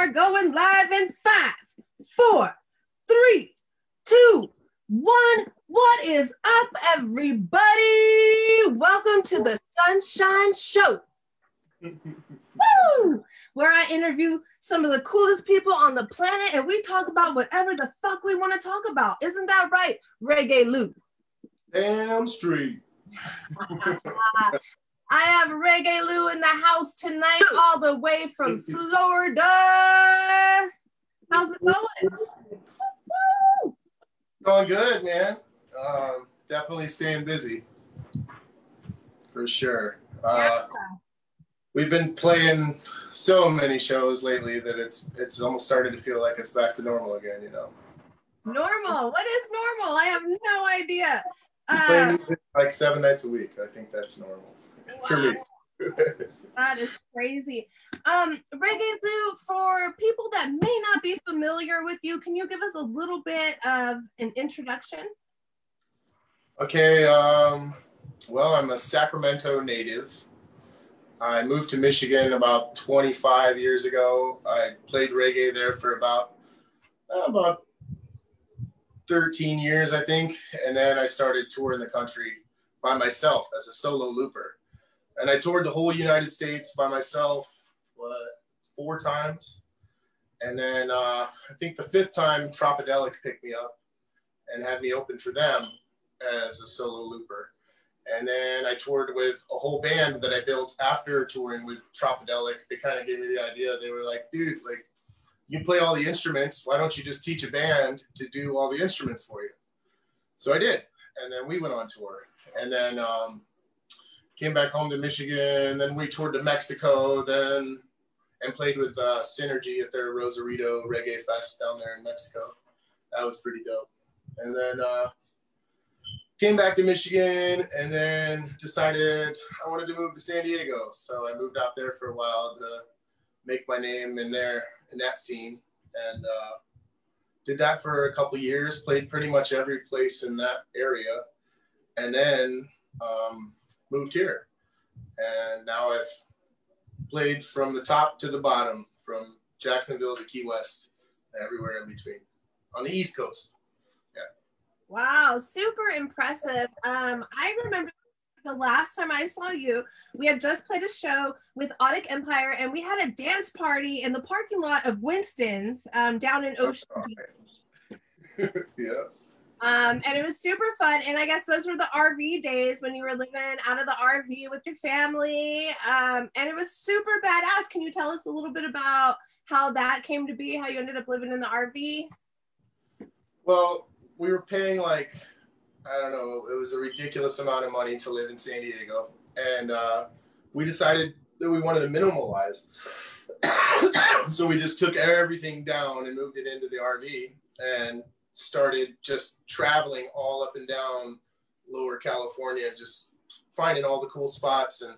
are going live in five, four, three, two, one. What is up, everybody? Welcome to the Sunshine Show. Woo! Where I interview some of the coolest people on the planet and we talk about whatever the fuck we want to talk about. Isn't that right, Reggae Lou? Damn straight. I have Reggae Lou in the house tonight, all the way from Florida. How's it going? Going good, man. Um, definitely staying busy. For sure. Uh, Yeah. we've been playing so many shows lately that it's it's almost starting to feel like it's back to normal again, you know. Normal. What is normal? I have no idea. Uh, like seven nights a week. I think that's normal for me. that is crazy. Um, Reggae Lou, for people that may not be familiar with you, can you give us a little bit of an introduction? Okay, um, well, I'm a Sacramento native. I moved to Michigan about 25 years ago. I played reggae there for about uh, about 13 years, I think, and then I started touring the country by myself as a solo looper. And I toured the whole United States by myself, what, four times. And then uh, I think the fifth time, Tropidelic picked me up and had me open for them as a solo looper. And then I toured with a whole band that I built after touring with Tropidelic. They kind of gave me the idea. They were like, dude, like, you play all the instruments. Why don't you just teach a band to do all the instruments for you? So I did. And then we went on tour. And then um, came back home to Michigan. Then we toured to Mexico. Then and played with uh, Synergy at their Rosarito Reggae Fest down there in Mexico. That was pretty dope. And then uh, came back to Michigan and then decided I wanted to move to San Diego. So I moved out there for a while to make my name in there in that scene and uh, did that for a couple years. Played pretty much every place in that area, and then um, moved here. And now I've played from the top to the bottom, from Jacksonville to Key West, everywhere in between, on the East Coast. Yeah. Wow, super impressive. Um, I remember the last time I saw you, we had just played a show with Audic Empire and we had a dance party in the parking lot of Winston's um, down in Ocean Beach. yeah. Um, and it was super fun. And I guess those were the RV days when you were living out of the RV with your family. Um, and it was super badass. Can you tell us a little bit about how that came to be, how you ended up living in the RV? Well, we were paying like I don't know, it was a ridiculous amount of money to live in San Diego, and uh, we decided that we wanted to minimalize. so we just took everything down and moved it into the RV and started just traveling all up and down Lower California, just finding all the cool spots. And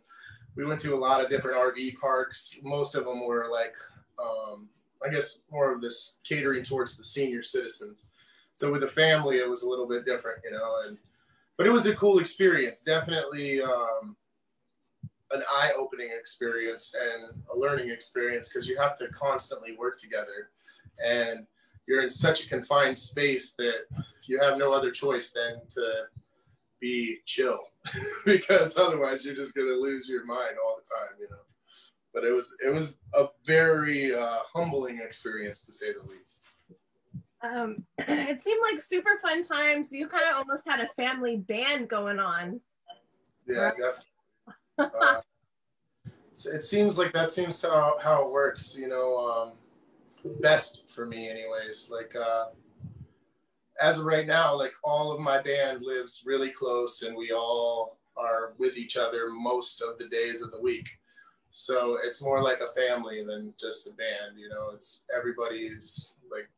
we went to a lot of different RV parks. Most of them were like, um, I guess, more of this catering towards the senior citizens so with a family it was a little bit different you know and but it was a cool experience definitely um, an eye-opening experience and a learning experience because you have to constantly work together and you're in such a confined space that you have no other choice than to be chill because otherwise you're just going to lose your mind all the time you know but it was it was a very uh, humbling experience to say the least Um, it seemed like super fun times. You kind of almost had a family band going on. Yeah, Right. definitely. Uh, it seems like that seems how, how it works, you know, um, best for me, anyways. Like, uh, as of right now, like all of my band lives really close and we all are with each other most of the days of the week. So it's more like a family than just a band, you know, it's everybody's like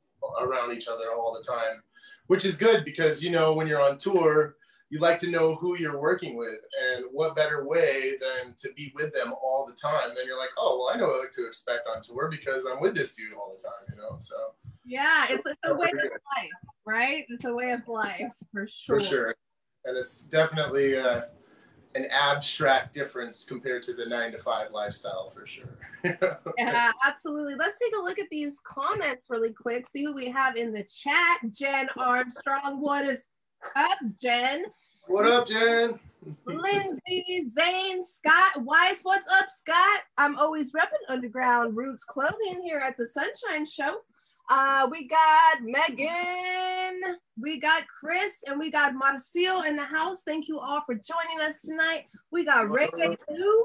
around each other all the time, which is good because, you know, when you're on tour, you like to know who you're working with and what better way than to be with them all the time then you're like oh well i know what to expect on tour because i'm with this dude all the time you know so Yeah, it's, it's a way of life, right? It's a way of life for sure. for sure and it's definitely uh an abstract difference compared to the nine to five lifestyle for sure. yeah, absolutely. Let's take a look at these comments really quick. See who we have in the chat. Jen Armstrong, what is up, Jen? What up, Jen? Lindsay, Zane, Scott, Weiss, what's up, Scott? I'm always repping Underground Roots clothing here at the Sunshine Show. Uh, we got Megan, we got Chris, and we got Marcio in the house. Thank you all for joining us tonight. We got Reggae too.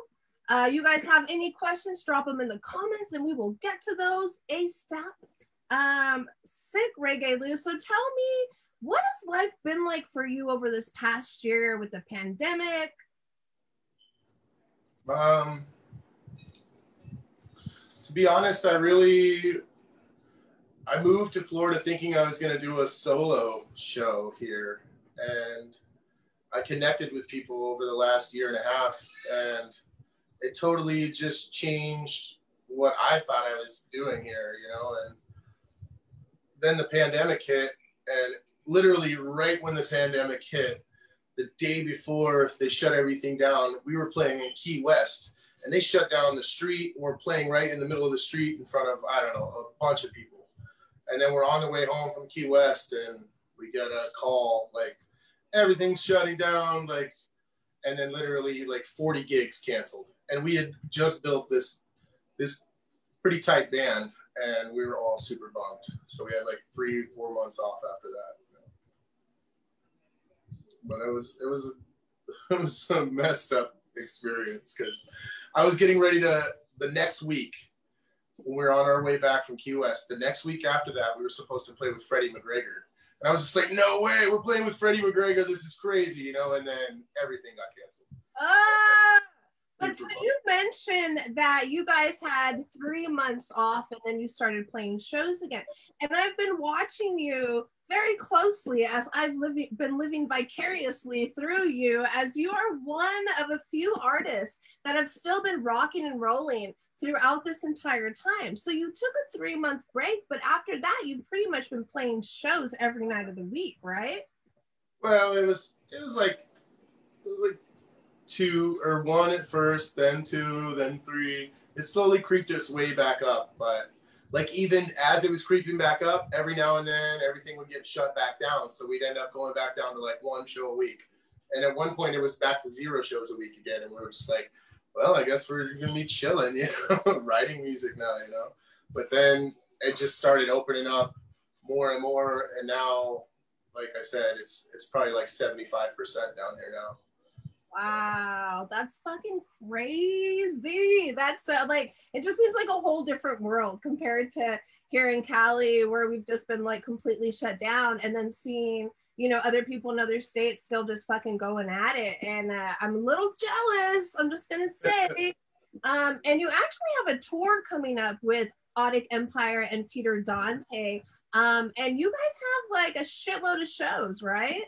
Uh, you guys have any questions? Drop them in the comments, and we will get to those ASAP. Um, sick Reggae Lou. So tell me, what has life been like for you over this past year with the pandemic? Um, to be honest, I really I moved to Florida thinking I was going to do a solo show here, and I connected with people over the last year and a half, and it totally just changed what I thought I was doing here, you know. And then the pandemic hit, and literally right when the pandemic hit, the day before they shut everything down, we were playing in Key West, and they shut down the street. We're playing right in the middle of the street in front of I don't know a bunch of people and then we're on the way home from Key West, and we get a call like everything's shutting down, like, and then literally like 40 gigs canceled. And we had just built this this pretty tight band, and we were all super bummed. So we had like three, four months off after that. But it was it was it was a messed up experience because I was getting ready to the next week when we were on our way back from Key West. The next week after that, we were supposed to play with Freddie McGregor. And I was just like, no way, we're playing with Freddie McGregor. This is crazy, you know? And then everything got canceled. Ah! But so you mentioned that you guys had three months off and then you started playing shows again. And I've been watching you very closely as I've living, been living vicariously through you, as you are one of a few artists that have still been rocking and rolling throughout this entire time. So you took a three month break, but after that, you've pretty much been playing shows every night of the week, right? Well, it was it was like like two or one at first, then two, then three. It slowly creeped its way back up, but like even as it was creeping back up, every now and then everything would get shut back down. So we'd end up going back down to like one show a week. And at one point it was back to zero shows a week again. And we were just like, well, I guess we're gonna be chilling, you know, writing music now, you know. But then it just started opening up more and more. And now, like I said, it's it's probably like 75% down here now. Wow, that's fucking crazy. That's uh, like it just seems like a whole different world compared to here in Cali where we've just been like completely shut down and then seeing, you know, other people in other states still just fucking going at it and uh, I'm a little jealous. I'm just going to say um and you actually have a tour coming up with Audic Empire and Peter Dante. Um and you guys have like a shitload of shows, right?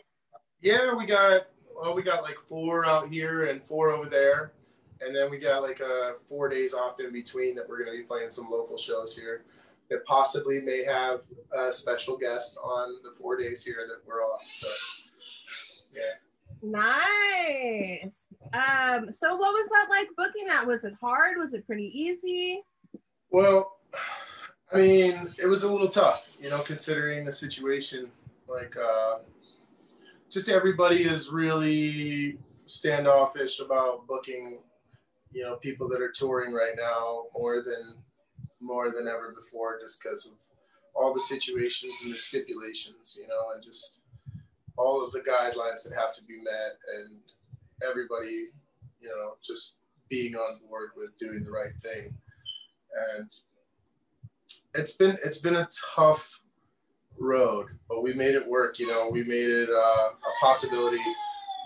Yeah, we got well, we got like four out here and four over there. And then we got like uh, four days off in between that we're going to be playing some local shows here that possibly may have a special guest on the four days here that we're off. So, yeah. Nice. Um, so what was that like booking that? Was it hard? Was it pretty easy? Well, I mean, it was a little tough, you know, considering the situation. Like, uh, just everybody is really standoffish about booking, you know, people that are touring right now more than more than ever before, just because of all the situations and the stipulations, you know, and just all of the guidelines that have to be met, and everybody, you know, just being on board with doing the right thing, and it's been it's been a tough road, but we made it work. You know, we made it uh, a possibility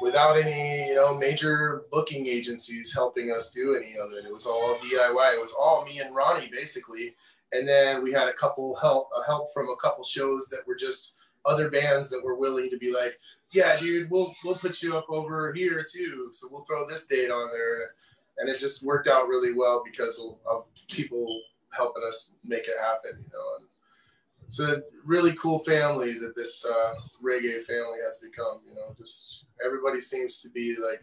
without any, you know, major booking agencies helping us do any of it. It was all DIY. It was all me and Ronnie basically. And then we had a couple help, a help from a couple shows that were just other bands that were willing to be like, yeah, dude, we'll we'll put you up over here too. So we'll throw this date on there, and it just worked out really well because of, of people helping us make it happen. You know, and it's a really cool family that this uh, reggae family has become. You know, just everybody seems to be like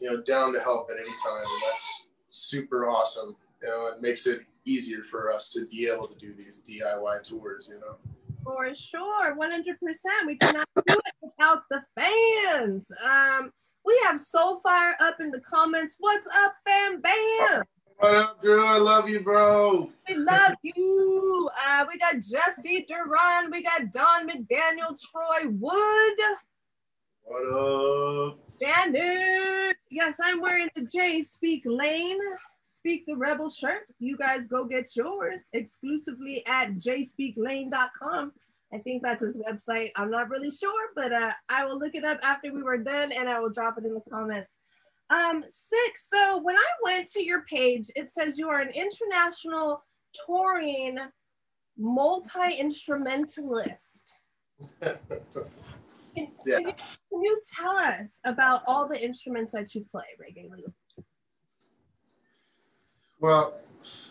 you know, down to help at any time. And that's super awesome. You know, it makes it easier for us to be able to do these DIY tours, you know. For sure, 100%. We cannot do it without the fans. Um, we have so Soulfire up in the comments. What's up, fam bam? What up, Drew? I love you, bro. We love you. Uh, we got Jesse Duran. We got Don McDaniel, Troy Wood. What up? Janet. Yes, I'm wearing the J Speak Lane, Speak the Rebel shirt. You guys go get yours exclusively at jspeaklane.com. I think that's his website. I'm not really sure, but uh, I will look it up after we were done and I will drop it in the comments. Um, six. So when I went to your page, it says you are an international touring multi instrumentalist. Can, Yeah. can, you, can you tell us about all the instruments that you play, regularly? Well,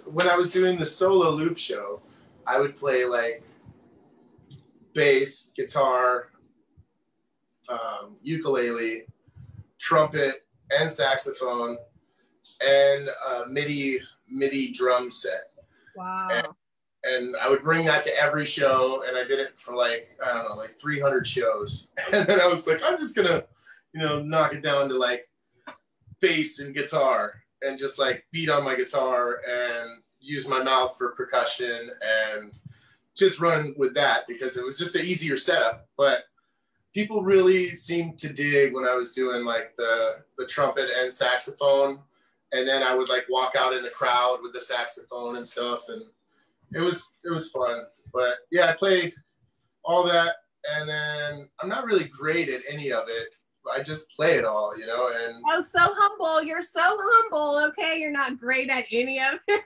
when I was doing the solo loop show, I would play like bass, guitar, um, ukulele, trumpet, and saxophone, and a MIDI MIDI drum set. Wow. And I would bring that to every show, and I did it for like I don't know, like 300 shows. And then I was like, I'm just gonna, you know, knock it down to like bass and guitar, and just like beat on my guitar and use my mouth for percussion and just run with that because it was just an easier setup. But people really seemed to dig when I was doing like the the trumpet and saxophone, and then I would like walk out in the crowd with the saxophone and stuff, and it was it was fun. But yeah, I play all that, and then I'm not really great at any of it. I just play it all, you know, and Oh, so humble. You're so humble. Okay. You're not great at any of it.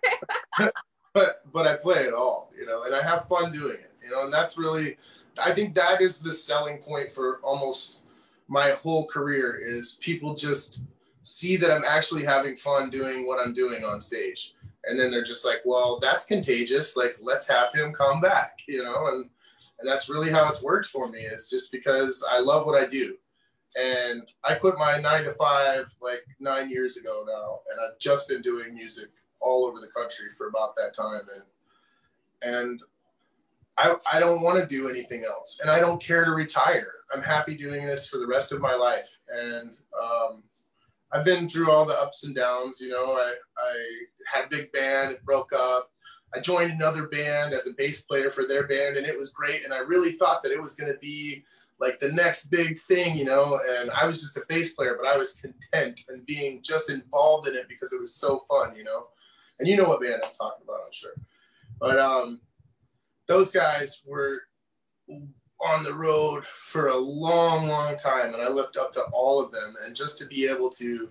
but but I play it all, you know, and I have fun doing it, you know, and that's really, I think that is the selling point for almost my whole career is people just see that I'm actually having fun doing what I'm doing on stage, and then they're just like, well, that's contagious, like let's have him come back, you know, and and that's really how it's worked for me. It's just because I love what I do. And I quit my nine to five like nine years ago now, and I've just been doing music all over the country for about that time. And and I, I don't want to do anything else and I don't care to retire. I'm happy doing this for the rest of my life. And um, I've been through all the ups and downs. You know, I, I had a big band, it broke up. I joined another band as a bass player for their band and it was great. And I really thought that it was going to be like the next big thing, you know, and I was just a bass player, but I was content and being just involved in it because it was so fun, you know and you know what band I'm talking about, I'm sure. But um, those guys were on the road for a long, long time, and I looked up to all of them. And just to be able to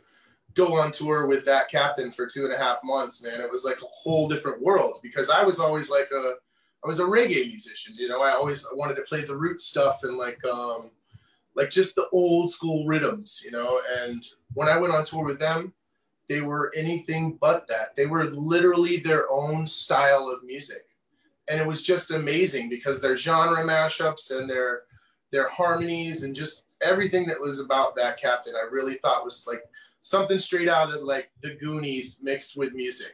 go on tour with that captain for two and a half months, man, it was like a whole different world because I was always like a, I was a reggae musician, you know. I always wanted to play the root stuff and like, um, like just the old school rhythms, you know. And when I went on tour with them, they were anything but that. They were literally their own style of music. And it was just amazing because their genre mashups and their their harmonies and just everything that was about that captain, I really thought was like something straight out of like the Goonies mixed with music.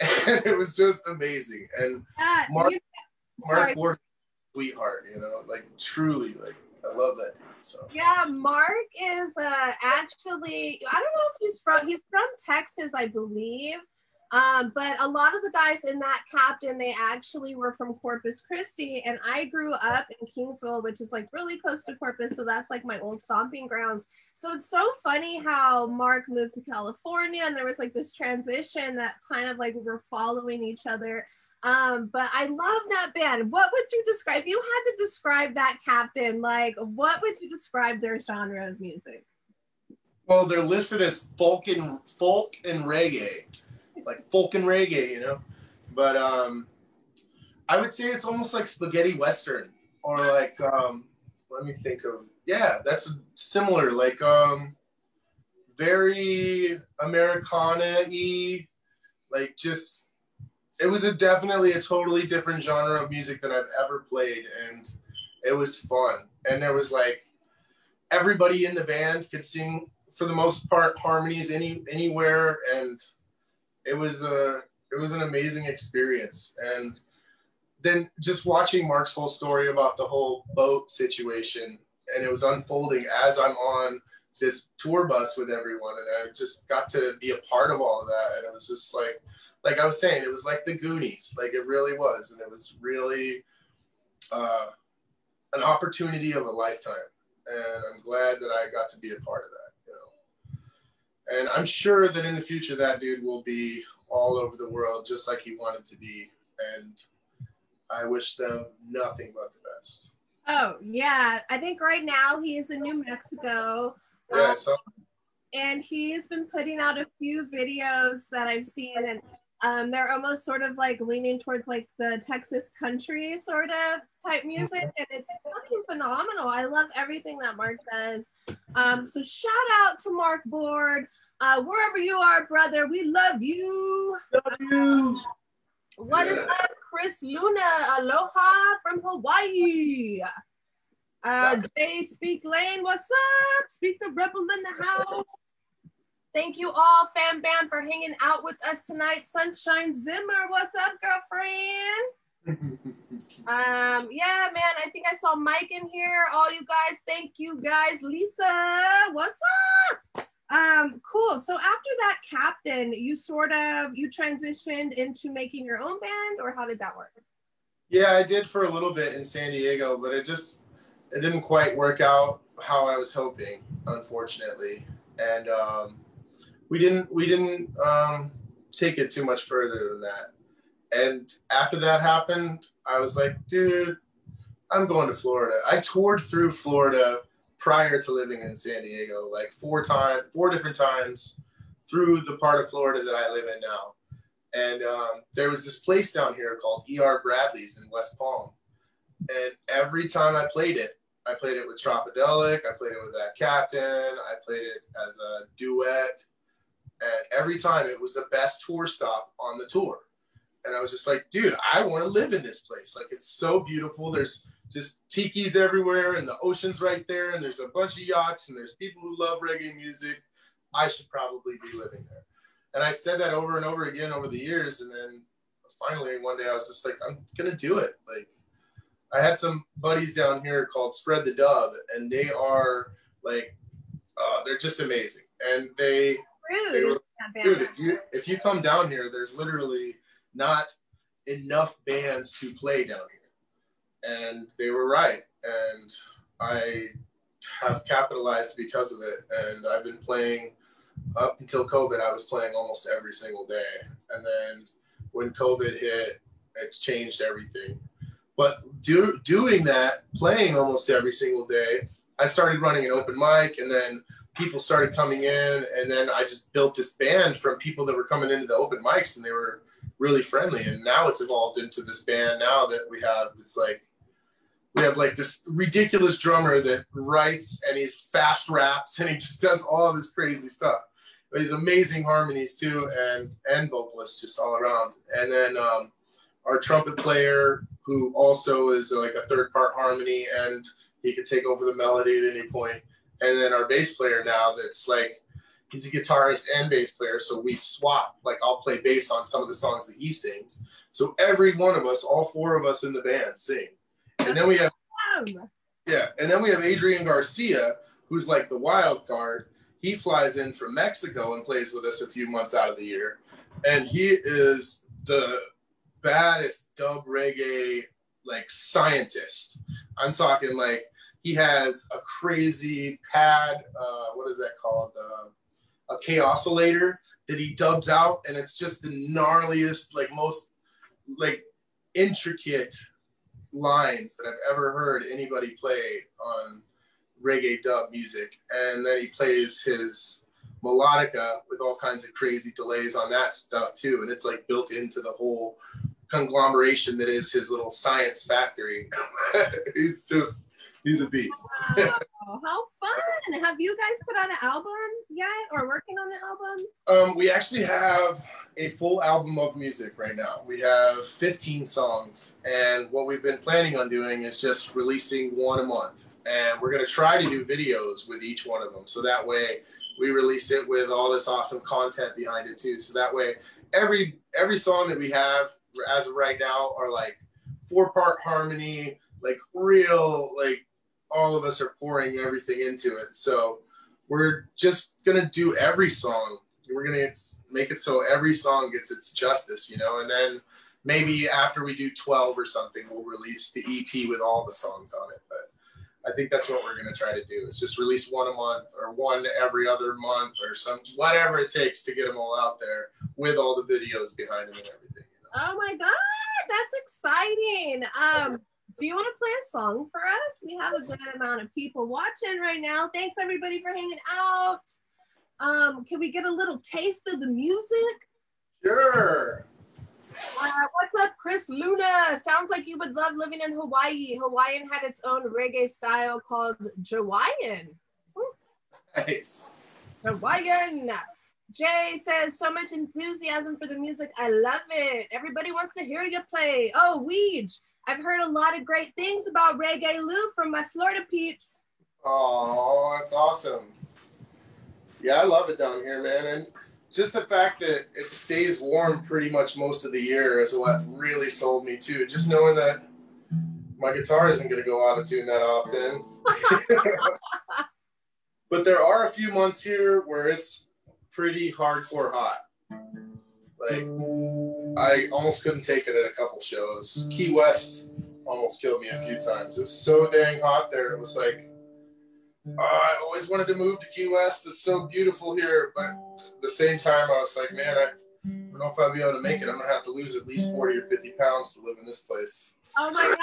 And it was just amazing. And Yeah, Mark- you- sorry. Mark Ward, sweetheart, you know, like truly, like I love that dude. So Yeah, Mark is uh, actually, I don't know if he's from, he's from Texas, I believe. Um, but a lot of the guys in that captain, they actually were from Corpus Christi. And I grew up in Kingsville, which is like really close to Corpus. So that's like my old stomping grounds. So it's so funny how Mark moved to California and there was like this transition that kind of like we were following each other. Um, but I love that band. What would you describe? If you had to describe that captain, like what would you describe their genre of music? Well, they're listed as folk and folk and reggae, like folk and reggae, you know. But um, I would say it's almost like spaghetti western, or like um, let me think of yeah, that's similar, like um, very Americana-y, like just it was a definitely a totally different genre of music than I've ever played, and it was fun. And there was like everybody in the band could sing for the most part harmonies any anywhere, and it was a it was an amazing experience. And then just watching Mark's whole story about the whole boat situation, and it was unfolding as I'm on this tour bus with everyone, and I just got to be a part of all of that, and it was just like like I was saying, it was like the Goonies, like it really was, and it was really uh, an opportunity of a lifetime, and I'm glad that I got to be a part of that. And I'm sure that in the future that dude will be all over the world just like he wanted to be, and I wish them nothing but the best. Oh yeah, I think right now he is in New Mexico. Yeah, um, and he's been putting out a few videos that I've seen, and um, they're almost sort of like leaning towards like the Texas country sort of type music, and it's fucking phenomenal. I love everything that Mark does. Um, so shout out to Mark Board, uh, wherever you are, brother. We love you. Love you. What yeah. is up, Chris Luna? Aloha from Hawaii. Uh, Jay Speak Lane, what's up? Speak the rebel in the house. Thank you all, fam bam, for hanging out with us tonight. Sunshine Zimmer, what's up, girlfriend? um, yeah, man, I think I saw Mike in here. All you guys, thank you guys. Lisa, what's up? Um, cool. So after that captain, you sort of you transitioned into making your own band, or how did that work? Yeah, I did for a little bit in San Diego, but it just it didn't quite work out how I was hoping, unfortunately. And um, we didn't we didn't um, take it too much further than that. And after that happened, I was like, dude, I'm going to Florida. I toured through Florida prior to living in San Diego, like four times, four different times through the part of Florida that I live in now. And um, there was this place down here called ER Bradley's in West Palm. And every time I played it, I played it with Tropidelic, I played it with that captain, I played it as a duet and every time it was the best tour stop on the tour. And I was just like, dude, I want to live in this place. Like, it's so beautiful. There's just tiki's everywhere, and the ocean's right there, and there's a bunch of yachts, and there's people who love reggae music. I should probably be living there. And I said that over and over again over the years. And then finally, one day I was just like, I'm going to do it. Like, I had some buddies down here called Spread the Dub, and they are like, uh, they're just amazing. And they Were, dude, if you if you come down here, there's literally not enough bands to play down here, and they were right. And I have capitalized because of it, and I've been playing up until COVID. I was playing almost every single day, and then when COVID hit, it changed everything. But do, doing that, playing almost every single day, I started running an open mic, and then people started coming in, and then I just built this band from people that were coming into the open mics, and they were really friendly. And now it's evolved into this band now that we have. It's like we have like this ridiculous drummer that writes and he's fast raps and he just does all this crazy stuff. But he's amazing harmonies too, and and vocalists just all around. And then um, our trumpet player, who also is like a third part harmony, and he could take over the melody at any point and then our bass player now that's like he's a guitarist and bass player so we swap like i'll play bass on some of the songs that he sings. So every one of us all four of us in the band sing. And then we have yeah and then we have adrian garcia who's like the wild card. He flies in from mexico and plays with us a few months out of the year. And he is the baddest dub reggae like scientist. I'm talking like he has a crazy pad. Uh, what is that called? Uh, a Kaossilator that he dubs out, and it's just the gnarliest, like most like intricate lines that I've ever heard anybody play on reggae dub music. And then he plays his melodica with all kinds of crazy delays on that stuff too. And it's like built into the whole conglomeration that is his little science factory. He's just He's a beast. wow, how fun! Have you guys put out an album yet, or working on an album? Um, we actually have a full album of music right now. We have 15 songs, and what we've been planning on doing is just releasing one a month. And we're going to try to do videos with each one of them, so that way we release it with all this awesome content behind it too. So that way, every every song that we have as of right now are like four part harmony, like real, like all of us are pouring everything into it. So we're just gonna do every song. We're gonna make it so every song gets its justice, you know, and then maybe after we do 12 or something, we'll release the EP with all the songs on it. But I think that's what we're to try to do is just release one a month or one every other month or some whatever it takes to get them all out there with all the videos behind them and everything. You know? Oh my God, that's exciting. Um, do you want to play a song for us? We have a good amount of people watching right now. Thanks everybody for hanging out. Um, can we get a little taste of the music? Sure. Uh, what's up, Chris Luna? Sounds like you would love living in Hawaii. Hawaiian had its own reggae style called Jawaiian. Nice. Hawaiian. Jay says, so much enthusiasm for the music. I love it. Everybody wants to hear you play. Oh, Weege. I've heard a lot of great things about Reggae Lou from my Florida peeps. Oh, that's awesome. Yeah, I love it down here, man. And just the fact that it stays warm pretty much most of the year is what really sold me too. Just knowing that my guitar isn't going to go out of tune that often. but there are a few months here where it's pretty hardcore hot. Like I almost couldn't take it at a couple shows. Key West almost killed me a few times. It was so dang hot there. It was like oh, I always wanted to move to Key West. It's so beautiful here, but at the same time, I was like, man, I don't know if I'll be able to make it. I'm gonna have to lose at least 40 or 50 pounds to live in this place. Oh my god.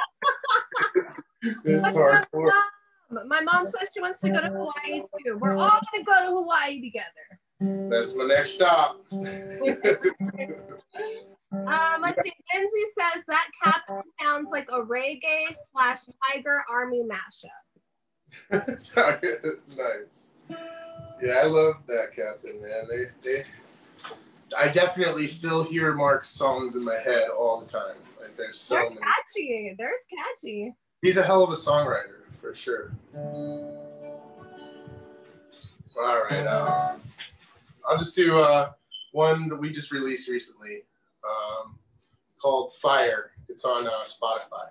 it's oh hardcore. My mom says she wants to go to Hawaii too. We're all gonna go to Hawaii together. That's my next stop. um, let's see. Lindsay says that captain sounds like a reggae slash Tiger Army mashup. nice. Yeah, I love that captain, man. They, they, I definitely still hear Mark's songs in my head all the time. Like there's so They're many. catchy. There's catchy. He's a hell of a songwriter for sure. All right, uh, I'll just do uh, one that we just released recently um, called Fire. It's on uh, Spotify.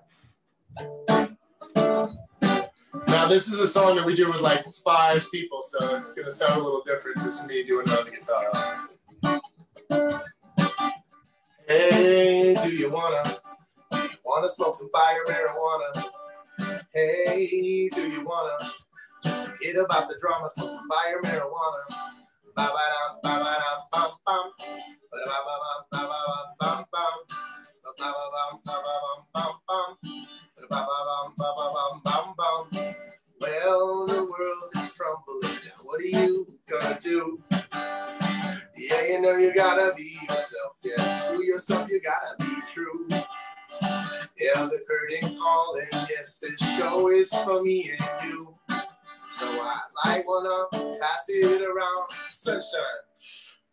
Now this is a song that we do with like five people, so it's gonna sound a little different just me doing it on the guitar, honestly. Hey, do you wanna wanna smoke some fire marijuana? Hey, do you wanna just forget about the drama, smoke some fire marijuana? Ba ba da ba ba da bum bum, ba ba ba ba know you gotta be yourself. Yeah, to yourself, you gotta be true. Yeah, the curtain calling. Yes, this show is for me and you. So I like wanna pass it around. Sunshine,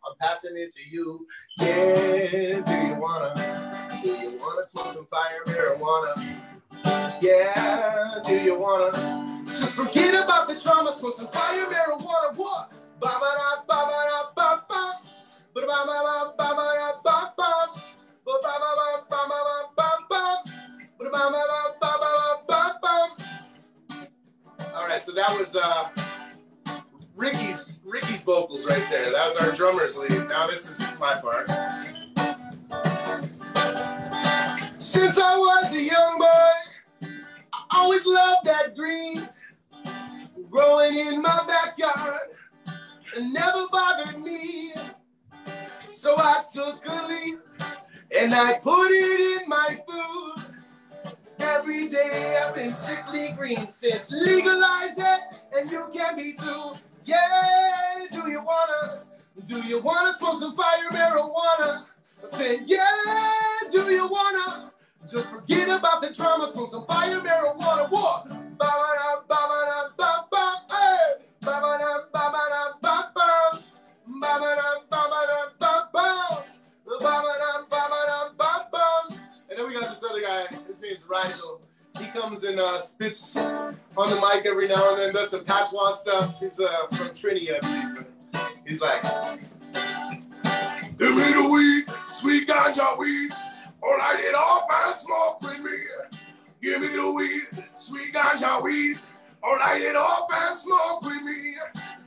I'm passing it to you. Yeah, do you wanna? Do you wanna smoke some fire marijuana? Yeah, do you wanna? Just forget about the drama, smoke some fire, marijuana, what? Ba ba da ba ba da ba ba. All right, so that was uh Ricky's Ricky's vocals right there. That was our drummer's lead. Now this is my part. Since I was a young boy, I always loved that green growing in my backyard and never bothered me. So I took a leap and I put it in my food. Every day I've been strictly green since legalize it and you can be too. Yeah, do you wanna? Do you wanna smoke some fire marijuana? I said, yeah, do you wanna? Just forget about the drama, smoke some fire marijuana. What? Ba-ba-da, ba-ba-da, Rigel. He comes and uh, spits on the mic every now and then, does some patois stuff. He's uh, from Trinity, I believe. He's like, Give me the weed, sweet ganja weed. Or light it up and smoke with me. Give me the weed, sweet ganja weed. Light it up and smoke with me.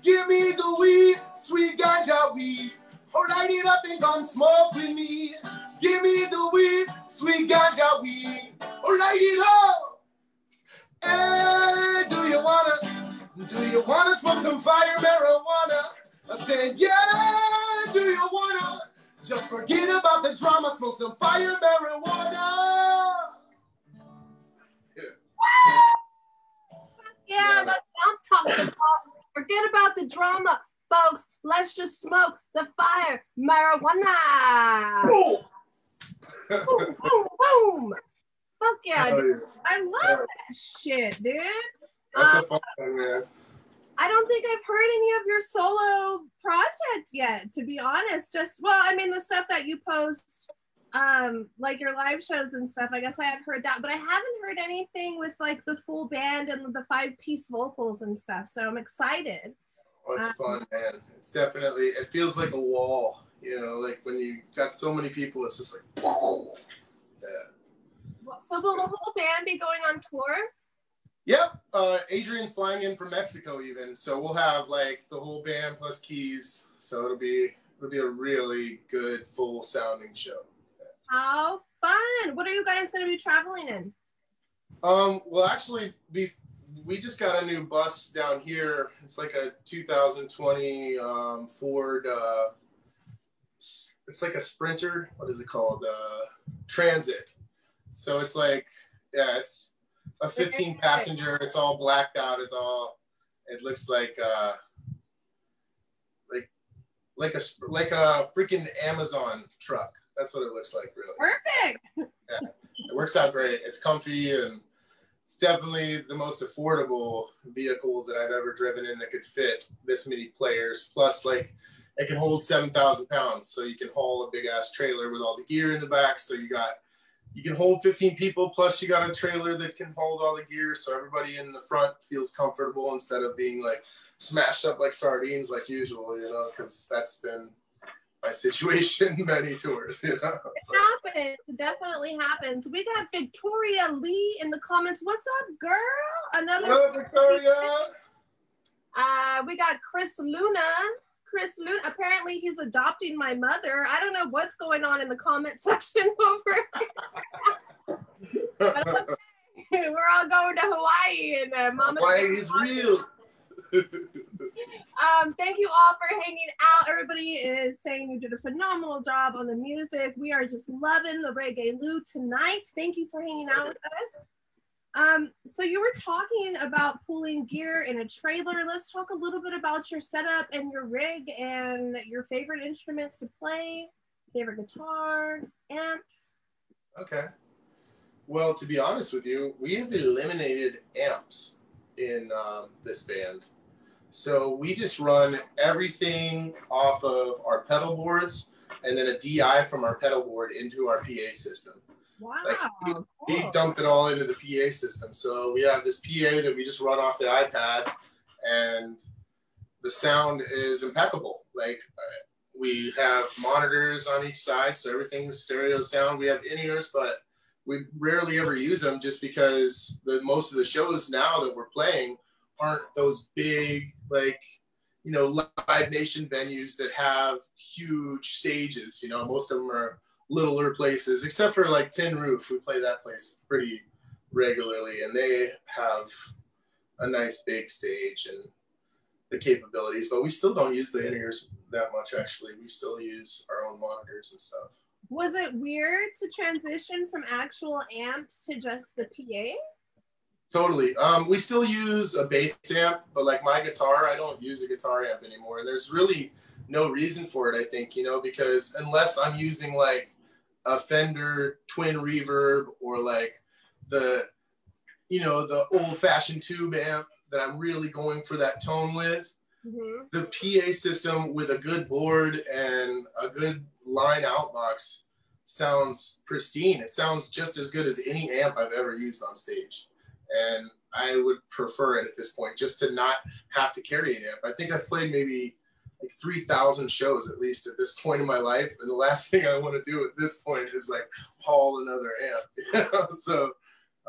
Give me the weed, sweet ganja weed. Or light it up and come smoke with me. Give me the weed, sweet ganja weed. Or light it up. Hey, do you wanna, do you wanna smoke some fire marijuana? I said, yeah, do you wanna just forget about the drama, smoke some fire marijuana? Yeah, that's what I'm talking about. Forget about the drama, folks. Let's just smoke the fire marijuana. Boom. boom, boom, boom. Fuck yeah, dude. I love that shit, dude. That's Um, a fun one, man. I don't think I've heard any of your solo project yet, to be honest. Just well, I mean the stuff that you post, um, like your live shows and stuff. I guess I have heard that, but I haven't heard anything with like the full band and the five piece vocals and stuff. So I'm excited. Oh, it's Um, fun, man. It's definitely, it feels like a wall, you know, like when you got so many people, it's just like, yeah. So will the whole band be going on tour? Yep. Uh, Adrian's flying in from Mexico, even. So we'll have like the whole band plus keys. So it'll be it'll be a really good full sounding show. How fun! What are you guys going to be traveling in? Um, well, actually, we we just got a new bus down here. It's like a 2020 um, Ford. Uh, it's like a Sprinter. What is it called? Uh, Transit. So it's like, yeah, it's a 15 passenger. It's all blacked out. It's all. It looks like uh, like like a like a freaking Amazon truck. That's what it looks like, really. Perfect. Yeah, It works out great. It's comfy and it's definitely the most affordable vehicle that I've ever driven in that could fit this many players. Plus, like, it can hold 7,000 pounds. So you can haul a big ass trailer with all the gear in the back. So you got, you can hold 15 people. Plus, you got a trailer that can hold all the gear. So everybody in the front feels comfortable instead of being like smashed up like sardines like usual, you know, because that's been my situation many tours, you know. It happens. It definitely happens. We got Victoria Lee in the comments. What's up, girl? Another. Hello, Victoria. Uh, we got Chris Luna. Chris Luna. Apparently, he's adopting my mother. I don't know what's going on in the comment section over. We're all going to Hawaii and uh, Mama. Is real? Um, thank you all for hanging out. Everybody is saying you did a phenomenal job on the music. We are just loving the reggae Lou tonight. Thank you for hanging out with us. Um, so you were talking about pulling gear in a trailer. Let's talk a little bit about your setup and your rig and your favorite instruments to play, favorite guitars, amps. Okay. Well, to be honest with you, we have eliminated amps in um, this band. So we just run everything off of our pedal boards and then a DI from our pedal board into our PA system. Wow. Like, He cool. dumped it all into the PA system. So we have this PA that we just run off the iPad, and the sound is impeccable. Like uh, we have monitors on each side, so everything's stereo sound. We have in ears, but we rarely ever use them just because the most of the shows now that we're playing aren't those big like you know live nation venues that have huge stages you know most of them are littler places except for like tin roof. We play that place pretty regularly and they have a nice big stage and the capabilities but we still don't use the in-ears that much actually. We still use our own monitors and stuff. Was it weird to transition from actual amps to just the PA? Totally. Um, we still use a bass amp, but like my guitar, I don't use a guitar amp anymore. And there's really no reason for it, I think, you know, because unless I'm using like a Fender twin reverb or like the, you know, the old fashioned tube amp that I'm really going for that tone with, Mhm. the PA system with a good board and a good line out box sounds pristine. It sounds just as good as any amp I've ever used on stage. And I would prefer it at this point just to not have to carry an amp. I think I've played maybe like 3,000 shows at least at this point in my life. And the last thing I want to do at this point is like haul another amp. so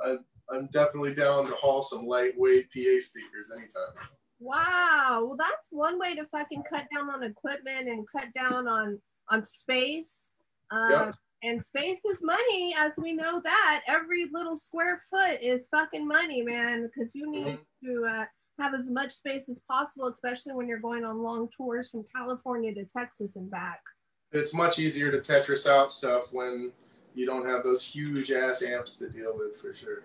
I'm, I'm definitely down to haul some lightweight PA speakers anytime. Wow. Well, that's one way to fucking cut down on equipment and cut down on on space. Um, yep. And space is money, as we know that every little square foot is fucking money, man. Because you need mm-hmm. to uh, have as much space as possible, especially when you're going on long tours from California to Texas and back. It's much easier to Tetris out stuff when you don't have those huge ass amps to deal with, for sure.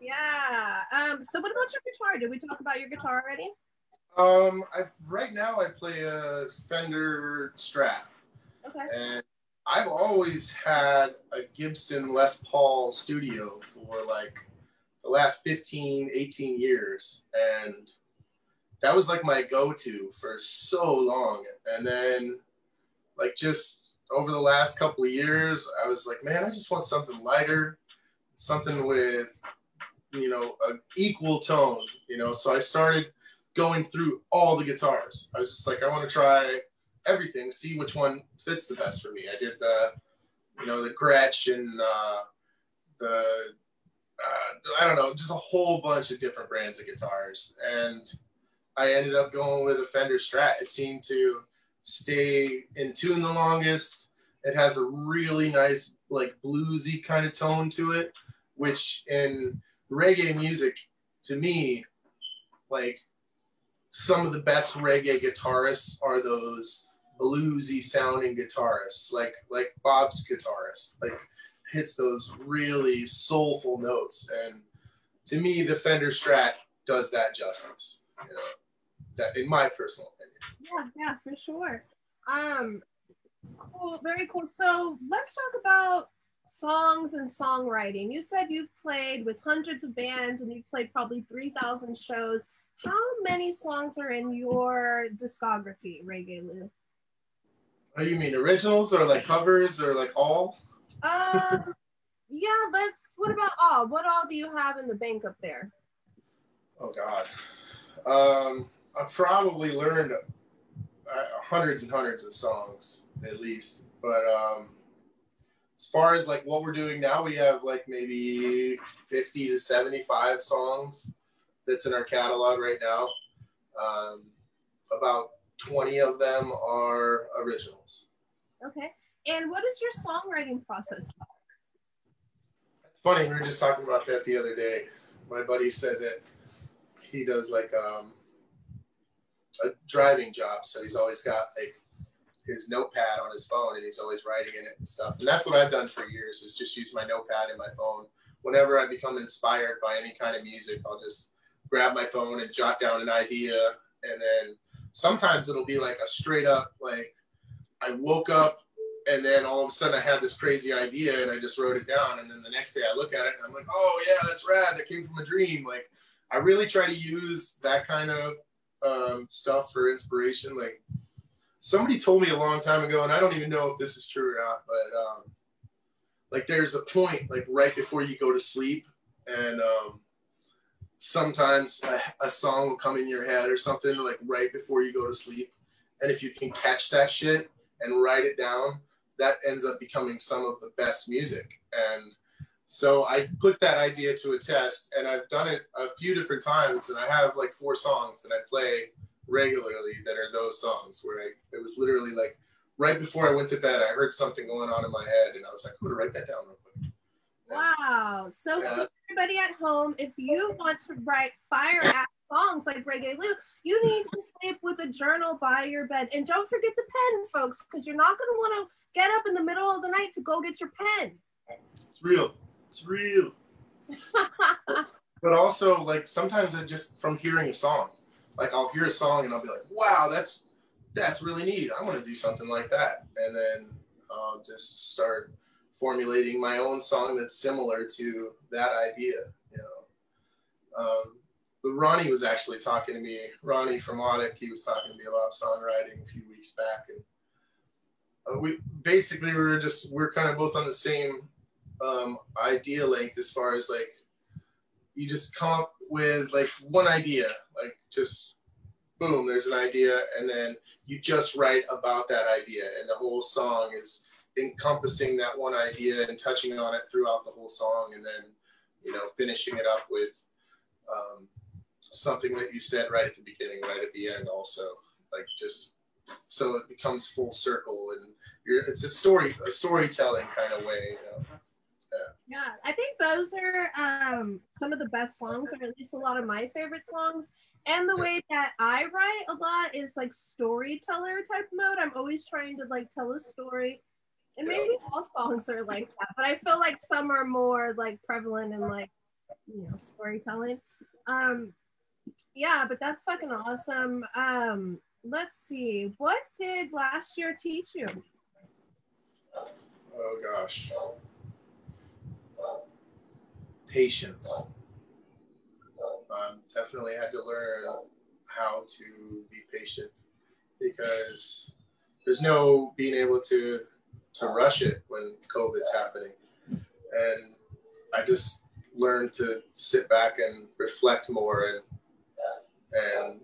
Yeah. Um. So, what about your guitar? Did we talk about your guitar already? Um. I right now I play a Fender Strat. Okay. And I've always had a Gibson Les Paul studio for like the last 15, 18 years. And that was like my go to for so long. And then, like, just over the last couple of years, I was like, man, I just want something lighter, something with, you know, an equal tone, you know. So I started going through all the guitars. I was just like, I want to try everything, see which one fits the best for me. I did the, you know, the Gretsch and uh, the, uh, I don't know, just a whole bunch of different brands of guitars. And I ended up going with a Fender Strat. It seemed to stay in tune the longest. It has a really nice, like bluesy kind of tone to it, which in reggae music, to me, like some of the best reggae guitarists are those bluesy sounding guitarist, like like Bob's guitarist, like hits those really soulful notes. And to me, the Fender Strat does that justice. You know, that in my personal opinion. Yeah, yeah, for sure. Um, cool, very cool. So let's talk about songs and songwriting. You said you've played with hundreds of bands and you've played probably 3,000 shows. How many songs are in your discography, Reggae Lou? Oh, you mean originals or like covers or like all? Um, yeah, let's. What about all? What all do you have in the bank up there? Oh God, um, I've probably learned uh, hundreds and hundreds of songs at least. But um, as far as like what we're doing now, we have like maybe fifty to seventy-five songs that's in our catalog right now. Um, about 20 of them are originals. Okay. And what is your songwriting process like? It's funny, we were just talking about that the other day. My buddy said that he does like um, a driving job, so he's always got like his notepad on his phone and he's always writing in it and stuff. And that's what I've done for years is just use my notepad in my phone. Whenever I become inspired by any kind of music, I'll just grab my phone and jot down an idea and then sometimes it'll be like a straight up like I woke up and then all of a sudden I had this crazy idea and I just wrote it down and then the next day I look at it and I'm like, oh yeah, that's rad. That came from a dream. Like I really try to use that kind of um, stuff for inspiration. Like somebody told me a long time ago, and I don't even know if this is true or not, but um, like there's a point like right before you go to sleep and um, sometimes a, a, song will come in your head or something like right before you go to sleep. And if you can catch that shit and write it down, that ends up becoming some of the best music. And so I put that idea to a test and I've done it a few different times. And I have like four songs that I play regularly that are those songs where I, it was literally like right before I went to bed, I heard something going on in my head and I was like, I'm gonna write that down real quick. Wow. So yeah. everybody at home, if you want to write fire ass songs like Reggae Lou, you need to sleep with a journal by your bed. And don't forget the pen, folks, because you're not going to want to get up in the middle of the night to go get your pen. It's real. It's real. but also, like, sometimes I just, from hearing a song, like, I'll hear a song and I'll be like, wow, that's, that's really neat. I want to do something like that. And then I'll just start formulating my own song that's similar to that idea. You know, um, Ronnie was actually talking to me. Ronnie from Audic, he was talking to me about songwriting a few weeks back, and uh, we basically we were just we're kind of both on the same um, idea length as far as like you just come up with like one idea, like just boom, there's an idea, and then you just write about that idea, and the whole song is encompassing that one idea and touching on it throughout the whole song, and then you know finishing it up with um, something that you said right at the beginning, right at the end, also like just so it becomes full circle and you're it's a story a storytelling kind of way you know? yeah. yeah i think those are um, some of the best songs or at least a lot of my favorite songs and the way that i write a lot is like storyteller type mode i'm always trying to like tell a story and maybe all songs are like that but i feel like some are more like prevalent in like you know storytelling um yeah but that's fucking awesome um let's see. What did last year teach you? Oh gosh. Patience. Um, definitely had to learn how to be patient because there's no being able to to rush it when COVID's happening. And I just learned to sit back and reflect more and and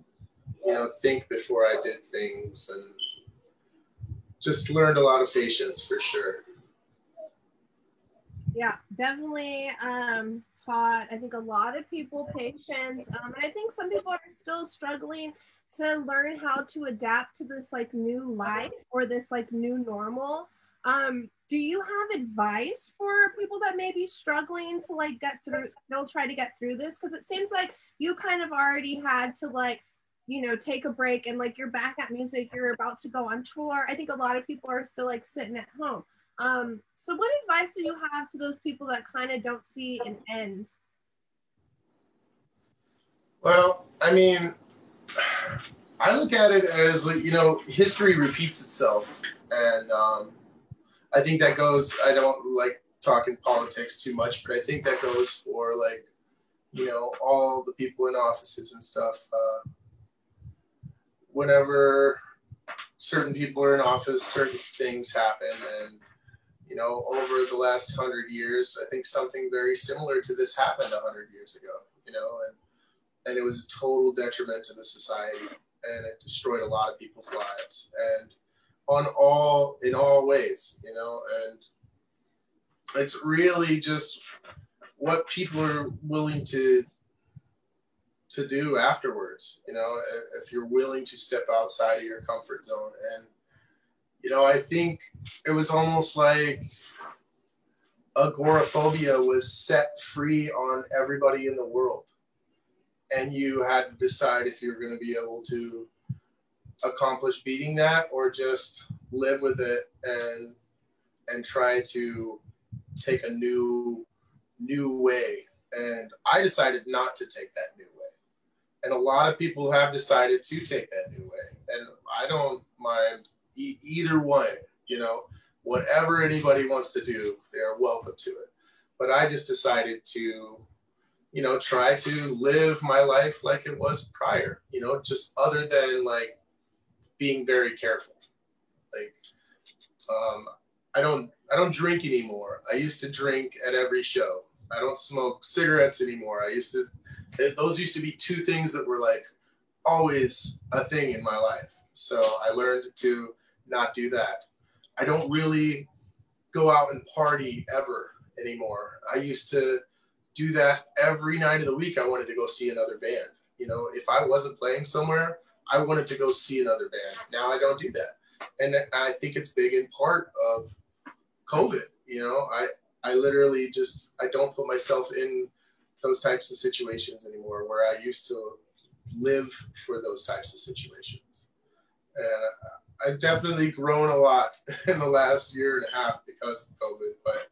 you know, think before I did things and just learned a lot of patience for sure. Yeah, definitely um, taught, I think, a lot of people patience. Um, and I think some people are still struggling to learn how to adapt to this like new life or this like new normal. Um, do you have advice for people that may be struggling to like get through, still try to get through this? Because it seems like you kind of already had to like you know take a break and like you're back at music you're about to go on tour i think a lot of people are still like sitting at home um so what advice do you have to those people that kind of don't see an end well i mean i look at it as like you know history repeats itself and um i think that goes i don't like talking politics too much but i think that goes for like you know all the people in offices and stuff uh whenever certain people are in office, certain things happen. And, you know, over the last hundred years, I think something very similar to this happened a hundred years ago, you know, and, and it was a total detriment to the society and it destroyed a lot of people's lives and on all, in all ways, you know, and it's really just what people are willing to to do afterwards you know if you're willing to step outside of your comfort zone. And you know i think it was almost like agoraphobia was set free on everybody in the world and you had to decide if you're going to be able to accomplish beating that or just live with it and and try to take a new new way. And i decided not to take that new way. and a lot of people have decided to take that new way. And i don't mind e- either way you know? Whatever anybody wants to do they are welcome to it. But i just decided to you know try to live my life like it was prior you know just other than like being very careful like um i don't i don't drink anymore i used to drink at every show i don't smoke cigarettes anymore i used to those used to be two things that were like always a thing in my life. So I learned to not do that. I don't really go out and party ever anymore. I used to do that every night of the week. I wanted to go see another band. You know, if I wasn't playing somewhere, I wanted to go see another band. Now I don't do that. And I think it's big in part of COVID. You know, I, I literally just, I don't put myself in those types of situations anymore where I used to live for those types of situations. And I've definitely grown a lot in the last year and a half because of COVID, but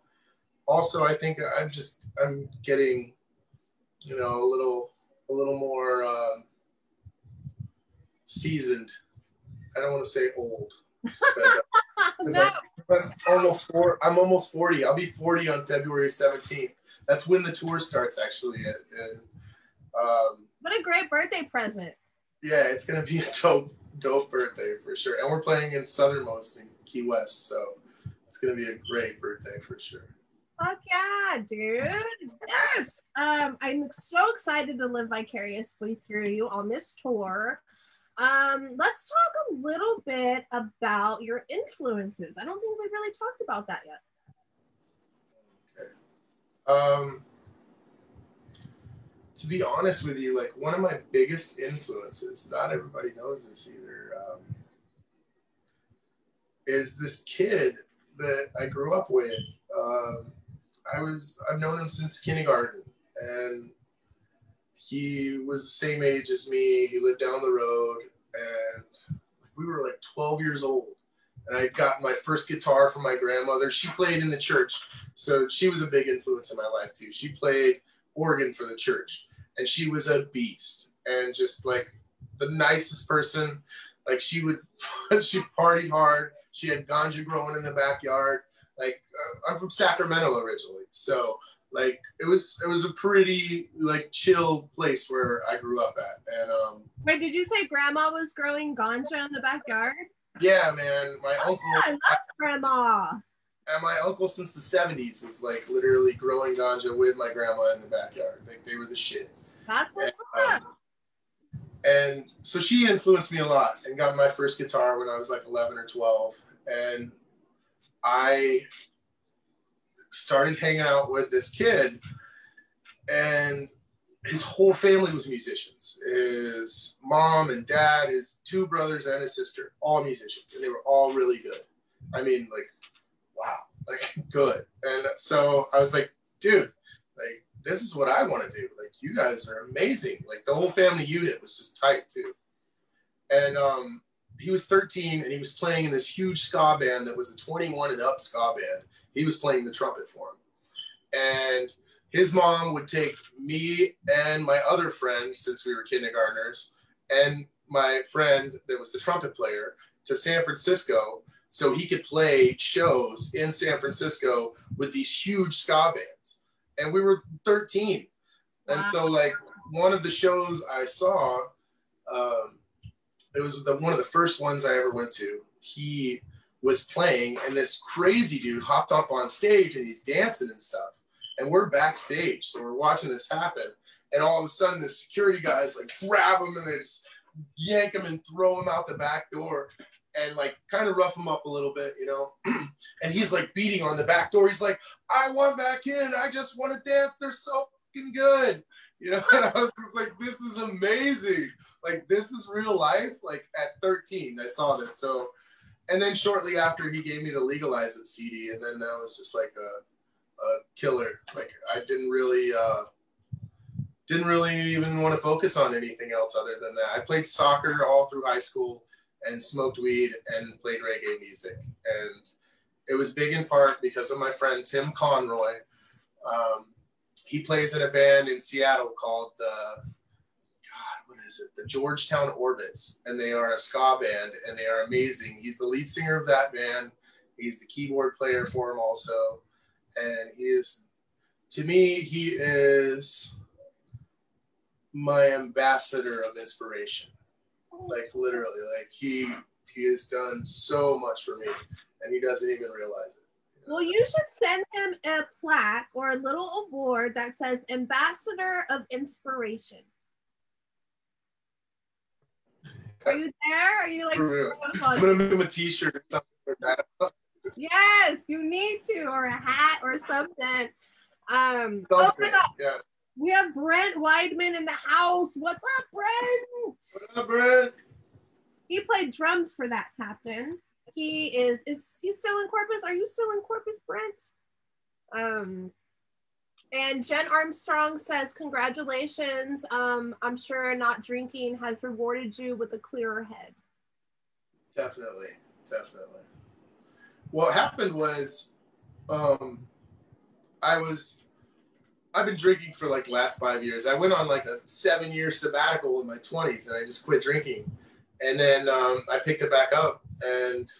also I think I'm just I'm getting you know a little a little more um, seasoned. I don't want to say old. no. I'm almost four. I'm almost forty. I'll be forty on February seventeenth that's when the tour starts actually. And, um, what a great birthday present! Yeah, it's gonna be a dope, dope birthday for sure. And we're playing in Southernmost in Key West, so it's gonna be a great birthday for sure. Fuck yeah, dude! Yes. Um, I'm so excited to live vicariously through you on this tour. Um, let's talk a little bit about your influences. I don't think we really talked about that yet. Um, to be honest with you, like one of my biggest influences, not everybody knows this either, um, is this kid that I grew up with. Um, I was I've known him since kindergarten, and he was the same age as me. He lived down the road, and we were like 12 years old. And I got my first guitar from my grandmother. She played in the church, so she was a big influence in my life too. She played organ for the church, and she was a beast and just like the nicest person. Like she would, she partied hard. She had ganja growing in the backyard. Like uh, I'm from Sacramento originally, so like it was it was a pretty like chill place where I grew up at. And um Wait, did you say grandma was growing ganja in the backyard? Yeah, man. My oh, uncle yeah, I love grandma. And my uncle since the 70s was like literally growing ganja with my grandma in the backyard. Like they were the shit. That's what's and, up. Um, and so she influenced me a lot and got my first guitar when I was like 11 or 12. And I started hanging out with this kid, and his whole family was musicians. His mom and dad, his two brothers and his sister, all musicians, and they were all really good. I mean, like, wow, like good. And so I was like, dude, like this is what I want to do. Like you guys are amazing. Like the whole family unit was just tight too. And um, he was 13 and he was playing in this huge ska band that was a 21 and up ska band he was playing the trumpet for him. And his mom would take me and my other friend, since we were kindergartners, and my friend that was the trumpet player to San Francisco so he could play shows in San Francisco with these huge ska bands. And we were 13. And so, like, one of the shows I saw, um, it was the, one of the first ones I ever went to. He was playing, and this crazy dude hopped up on stage and he's dancing and stuff. And we're backstage, so we're watching this happen. And all of a sudden, the security guys like grab him and they just yank him and throw him out the back door and like kind of rough him up a little bit, you know. and he's like beating on the back door. He's like, I want back in. I just want to dance. They're so fucking good. You know, and I was just like, this is amazing. Like, this is real life. Like, at 13, I saw this. So, and then shortly after he gave me the legalize it CD, and then that was just like a, a killer. Like I didn't really uh, didn't really even want to focus on anything else other than that. I played soccer all through high school and smoked weed and played reggae music, and it was big in part because of my friend Tim Conroy. Um, he plays in a band in Seattle called uh, is it? The Georgetown Orbits, and they are a ska band, and they are amazing. He's the lead singer of that band. He's the keyboard player for him also, and he is, to me, he is my ambassador of inspiration. Like literally, like he he has done so much for me, and he doesn't even realize it. Well, you should send him a plaque or a little award that says Ambassador of Inspiration. Are you there? Are you like? I'm gonna make him a T-shirt or something like that. yes, you need to, or a hat or something. Um, something. oh my God. Yeah. We have Brent Weidman in the house. What's up, Brent? What's up, Brent? He played drums for that captain. He is is he still in Corpus? Are you still in Corpus, Brent? Um, and Jen Armstrong says, Congratulations. Um, I'm sure not drinking has rewarded you with a clearer head. Definitely. Definitely. What happened was um, I was, I've been drinking for like last five years. I went on like a seven year sabbatical in my 20s and I just quit drinking. And then um, I picked it back up and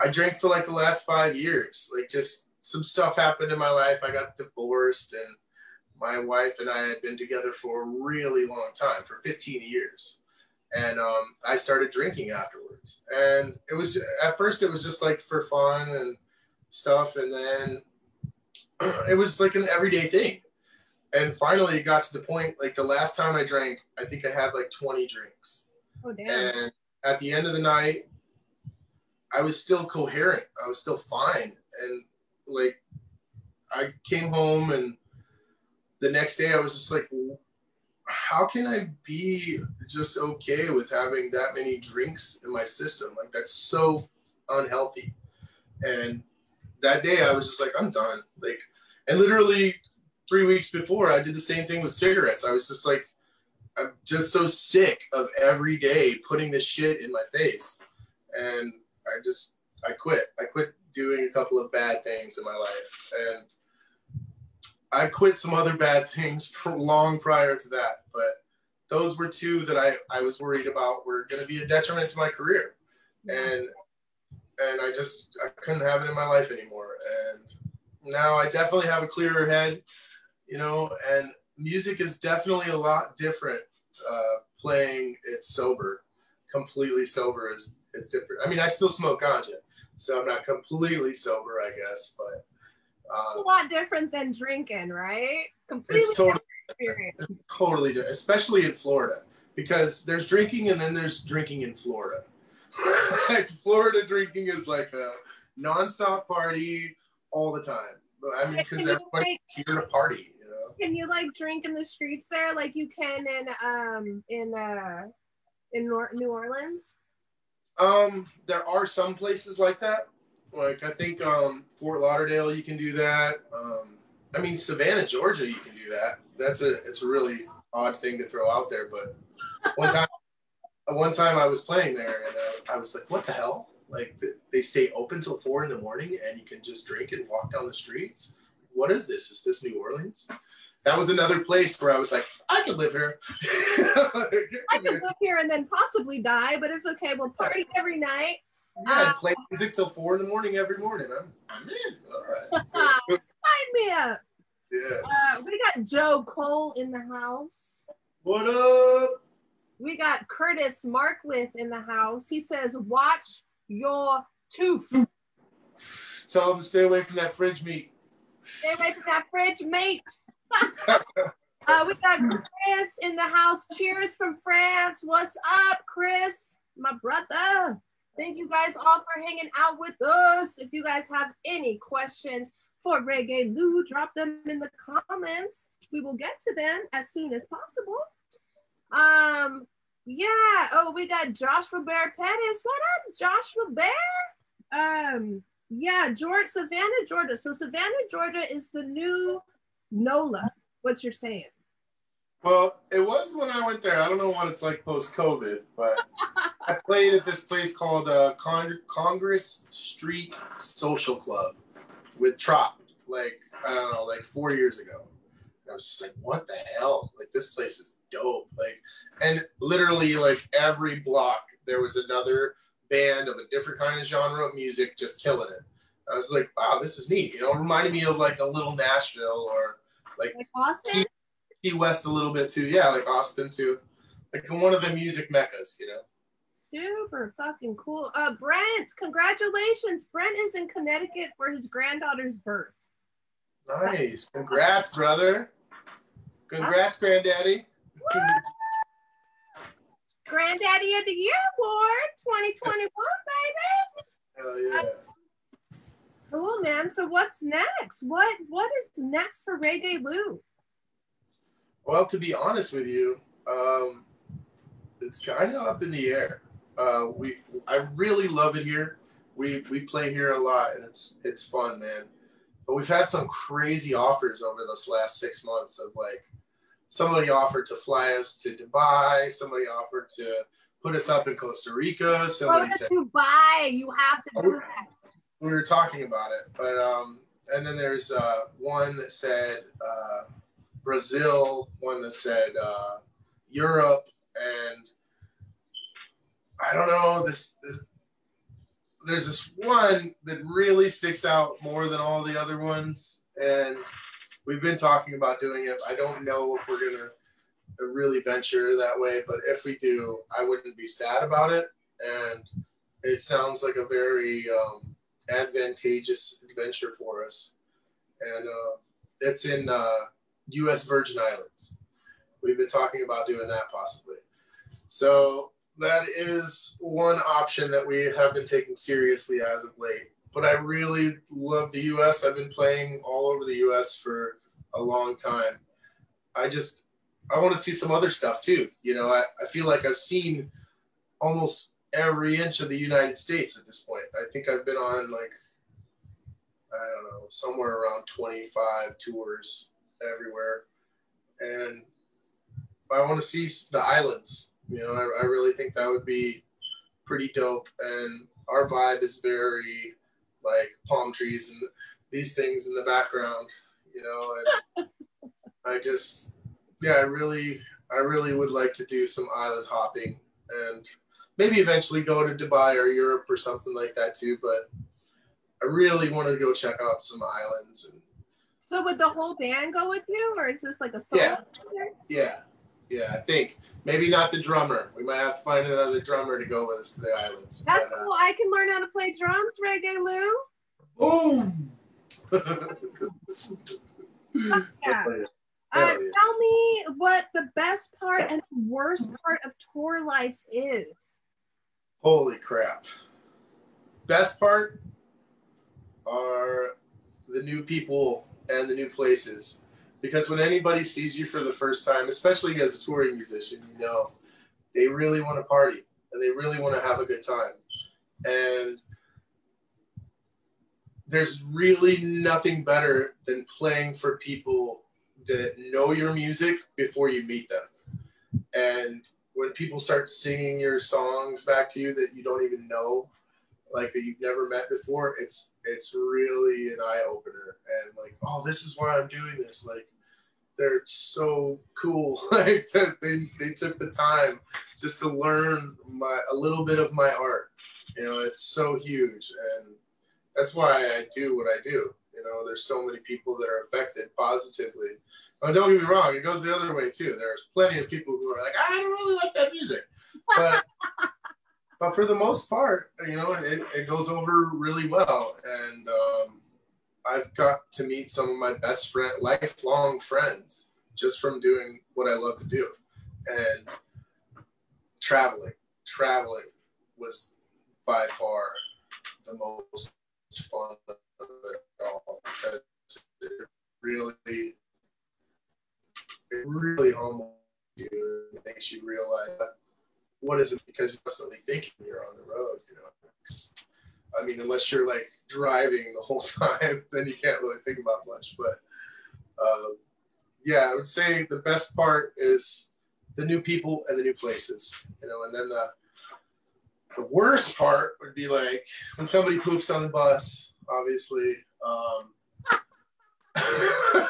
I drank for like the last five years, like just some stuff happened in my life. I got divorced, and my wife and I had been together for a really long time, for 15 years. And um, I started drinking afterwards. And it was at first it was just like for fun and stuff, and then it was like an everyday thing. And finally, it got to the point like the last time I drank, I think I had like 20 drinks. Oh damn. And at the end of the night, I was still coherent. I was still fine. And like, I came home and the next day I was just like, how can I be just okay with having that many drinks in my system? Like, that's so unhealthy. And that day I was just like, I'm done. Like, and literally three weeks before, I did the same thing with cigarettes. I was just like, I'm just so sick of every day putting this shit in my face. And I just, I quit. I quit doing a couple of bad things in my life. And I quit some other bad things long prior to that. But those were two that I, I was worried about were going to be a detriment to my career. And, and I just, I couldn't have it in my life anymore. And now I definitely have a clearer head, you know, and music is definitely a lot different uh, playing it sober. Completely sober is it's different. I mean, I still smoke ganja, so I'm not completely sober, I guess, but uh, a lot different than drinking, right? Completely it's totally experience. Totally different, especially in Florida, because there's drinking and then there's drinking in Florida. like Florida drinking is like a nonstop party all the time. I mean, because everybody's here to party can you like drink in the streets there like you can in um in uh in New Orleans? Um, there are some places like that. Like I think um Fort Lauderdale, you can do that. Um, I mean Savannah, Georgia, you can do that. That's a it's a really odd thing to throw out there, but one time, one time I was playing there and uh, I was like, what the hell? Like they stay open till four in the morning and you can just drink and walk down the streets. What is this? Is this New Orleans? That was another place where I was like, I could live here. I could live here and then possibly die, but it's okay. We'll party every night. Yeah, um, play music till four in the morning every morning. I'm, I'm in. All right. Sign me up. Yeah. Uh, we got Joe Cole in the house. What up? We got Curtis Markwith in the house. He says, "Watch your tooth." Tell him to stay away from that fridge meat. Stay away from that fridge meat. uh, we got Chris in the house. Cheers from France. What's up, Chris? My brother. Thank you guys all for hanging out with us. If you guys have any questions for Reggae Lou, drop them in the comments. We will get to them as soon as possible. Um, yeah. Oh, we got Joshua Bear Pettis. What up, Joshua Bear? Um, yeah, George, Savannah, Georgia. So Savannah, Georgia is the new NOLA, what you're saying. Well, it was when I went there. I don't know what it's like post COVID, but I played at this place called uh, Con- Congress Street Social Club with Trop, like, I don't know, like four years ago. I was just like, what the hell? Like, this place is dope. Like, and literally, like, every block, there was another band of a different kind of genre of music just killing it. I was like, wow, this is neat. You know, reminding me of like a little Nashville or like, like Austin, Key, West a little bit too. Yeah, like Austin too. Like one of the music meccas, you know. Super fucking cool. Uh, Brent, congratulations. Brent is in Connecticut for his granddaughter's birth. Nice. Congrats, brother. Congrats, granddaddy. Granddaddy of the Year Award 2021, baby. Hell yeah. Cool, man. So what's next? What what is next for Reggae Lou? Well, to be honest with you, um, it's kind of up in the air. Uh, we I really love it here. We we play here a lot, and it's it's fun, man. But we've had some crazy offers over this last six months of like somebody offered to fly us to Dubai. Somebody offered to put us up in Costa Rica. Somebody said Dubai. You have to do that we were talking about it, but um, and then there's uh, one that said uh, Brazil, one that said uh, Europe, and I don't know this, this. There's this one that really sticks out more than all the other ones, and we've been talking about doing it. I don't know if we're gonna really venture that way, but if we do, I wouldn't be sad about it. And it sounds like a very um, advantageous adventure for us. And uh, it's in uh, U.S. Virgin Islands. We've been talking about doing that possibly. So that is one option that we have been taking seriously as of late. But I really love the US. I've been playing all over the US for a long time. I just I want to see some other stuff too. You know, I, I feel like I've seen almost every inch of the United States at this point. I think I've been on like I don't know, somewhere around 25 tours everywhere. And I want to see the islands. You know, I, I really think that would be pretty dope. And our vibe is very like palm trees and these things in the background, you know, and I just, yeah, I really, I really would like to do some island hopping and maybe eventually go to Dubai or Europe or something like that too. But I really want to go check out some islands. And, so would the whole band go with you, or is this like a solo? Yeah, yeah, yeah. I think maybe not the drummer. We might have to find another drummer to go with us to the islands. That's but, uh, cool. I can learn how to play drums, Reggae Lou. Boom. yeah. Uh, tell me what the best part and worst part of tour life is. Holy crap. Best part are the new people and the new places. Because when anybody sees you for the first time, especially as a touring musician, you know, they really want to party and they really want to have a good time. And there's really nothing better than playing for people that know your music before you meet them. And when people start singing your songs back to you that you don't even know, like that you've never met before, it's it's really an eye opener. And like, oh, this is why I'm doing this. Like, they're so cool. like they they took the time just to learn my a little bit of my art. You know, it's so huge, and that's why I do what I do. You know, there's so many people that are affected positively Oh, don't get me wrong, it goes the other way too. There's plenty of people who are like, I don't really like that music. But but for the most part, you know, it, it goes over really well. And um, I've got to meet some of my best friend, lifelong friends just from doing what I love to do. And traveling, traveling was by far the most fun of it all because it really it really humbles you and makes you realize what is it because you're constantly thinking you're on the road, you know. I mean, unless you're like driving the whole time, then you can't really think about much. But uh, yeah, I would say the best part is the new people and the new places, you know, and then the the worst part would be like when somebody poops on the bus, obviously. Um,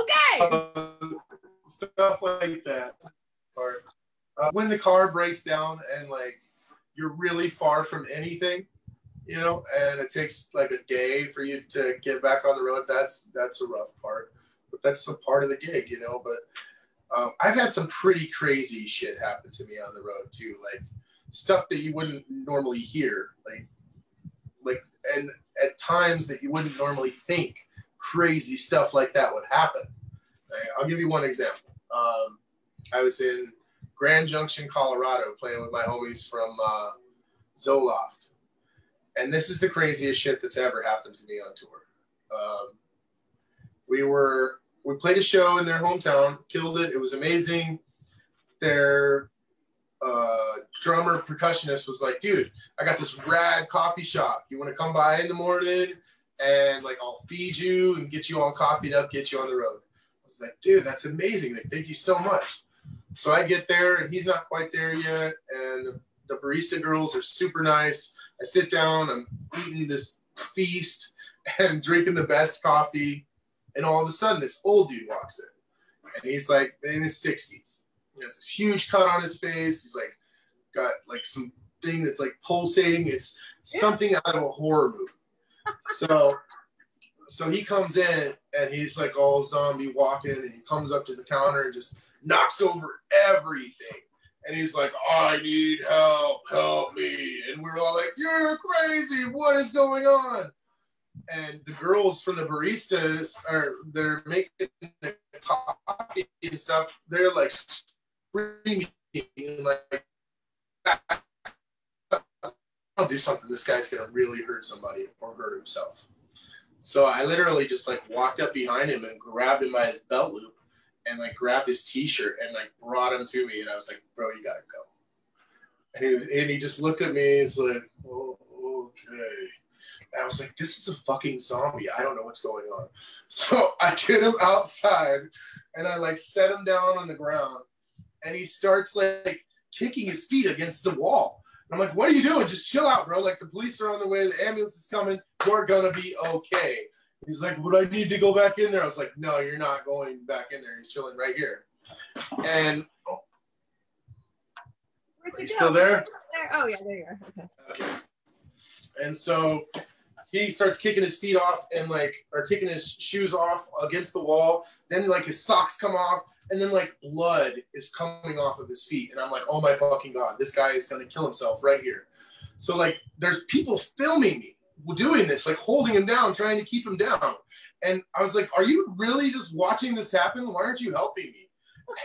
Okay. Uh, stuff like that. Or uh, when the car breaks down and like you're really far from anything, you know, and it takes like a day for you to get back on the road. That's that's a rough part, but that's a part of the gig, you know. But um, I've had some pretty crazy shit happen to me on the road too, like stuff that you wouldn't normally hear, like like and at times that you wouldn't normally think crazy stuff like that would happen. I'll give you one example. Um, I was in Grand Junction, Colorado, playing with my homies from uh, Zoloft. And this is the craziest shit that's ever happened to me on tour. Um, we were we played a show in their hometown, killed it. It was amazing. Their uh, drummer percussionist was like, "Dude, I got this rad coffee shop. You want to come by in the morning and like I'll feed you and get you all coffeeed up, get you on the road. I was like, dude, that's amazing. Like, thank you so much. So I get there and he's not quite there yet. And the barista girls are super nice. I sit down, I'm eating this feast and drinking the best coffee. And all of a sudden, this old dude walks in. And he's like in his 60s. He has this huge cut on his face. He's like got like some thing that's like pulsating. It's something out of a horror movie so so he comes in and he's like all zombie walking and he comes up to the counter and just knocks over everything. And he's like, I need help, help me. And we're all like, You're crazy. What is going on? And the girls from the baristas are they're making the coffee and stuff, they're like screaming like do something. This guy's gonna really hurt somebody or hurt himself. So I literally just like walked up behind him and grabbed him by his belt loop and like grabbed his t-shirt and like brought him to me and I was like, bro, you gotta go. And he, and he just looked at me and was like, oh, okay. And I was like, this is a fucking zombie. I don't know what's going on. So I get him outside and I like set him down on the ground and he starts like kicking his feet against the wall. I'm like, what are you doing? Just chill out, bro. Like the police are on the way, the ambulance is coming. You're gonna be okay. He's like, would I need to go back in there? I was like, no, you're not going back in there. He's chilling right here. And oh, are you go? still there? There. Oh yeah, there you are. Okay. Okay. And so he starts kicking his feet off and like, or kicking his shoes off against the wall. Then like his socks come off, and then like blood is coming off of his feet. And I'm like, oh my fucking god, this guy is gonna kill himself right here. So like, there's people filming me doing this, like holding him down, trying to keep him down. And I was like, are you really just watching this happen? Why aren't you helping me?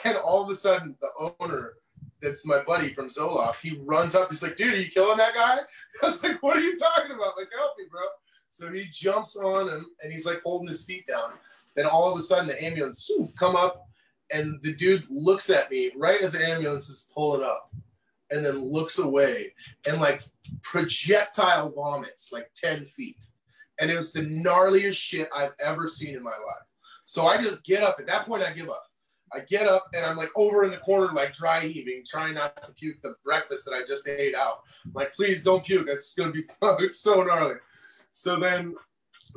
And all of a sudden, the owner that's my buddy from Zoloft, he runs up. He's like, dude, are you killing that guy? I was like, what are you talking about? Like, help me, bro. So he jumps on him and he's like holding his feet down. Then all of a sudden the ambulance come up and the dude looks at me right as the ambulance is pulling up and then looks away and like projectile vomits like 10 feet. And it was the gnarliest shit I've ever seen in my life. So I just get up. At that point, I give up. I get up and I'm like over in the corner, like dry heaving, trying not to puke the breakfast that I just ate out. I'm like, please don't puke. It's gonna be so gnarly. So then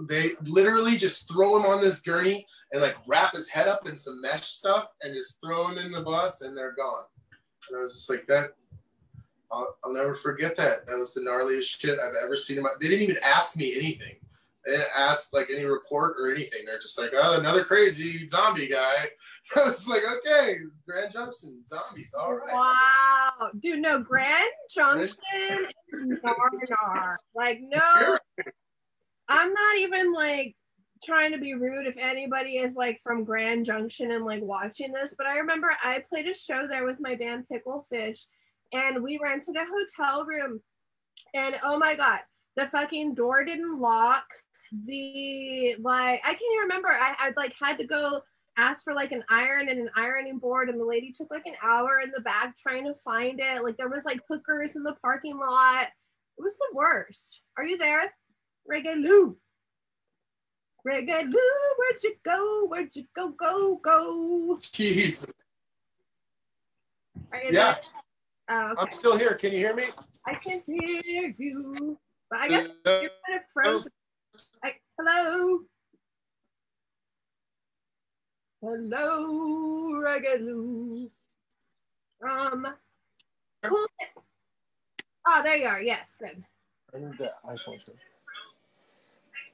they literally just throw him on this gurney and like wrap his head up in some mesh stuff and just throw him in the bus and they're gone. And I was just like that. I'll, I'll never forget that. That was the gnarliest shit I've ever seen in my. They didn't even ask me anything. They didn't ask like any report or anything. They're just like, oh, another crazy zombie guy. I was like, okay, Grand Junction zombies, all right. Wow, dude, no, Grand Junction is nar Like, no, I'm not even like trying to be rude if anybody is like from Grand Junction and like watching this, but I remember I played a show there with my band Picklefish and we rented a hotel room and oh my god, the fucking door didn't lock. The like I can't even remember. I, I like had to go ask for like an iron and an ironing board and the lady took like an hour in the back trying to find it. Like there was like hookers in the parking lot. It was the worst. Are you there? Reggae Lou. Reggae Lou, where'd you go? Where'd you go? Go, go. Jeez. Are you Yeah, there? Oh, okay. I'm still here. Can you hear me? I can hear you. But I guess you're kind of frozen. I, hello. Hello, Reggae Lou. Um, cool. Oh, there you are. Yes, good. I need that iPhone. too.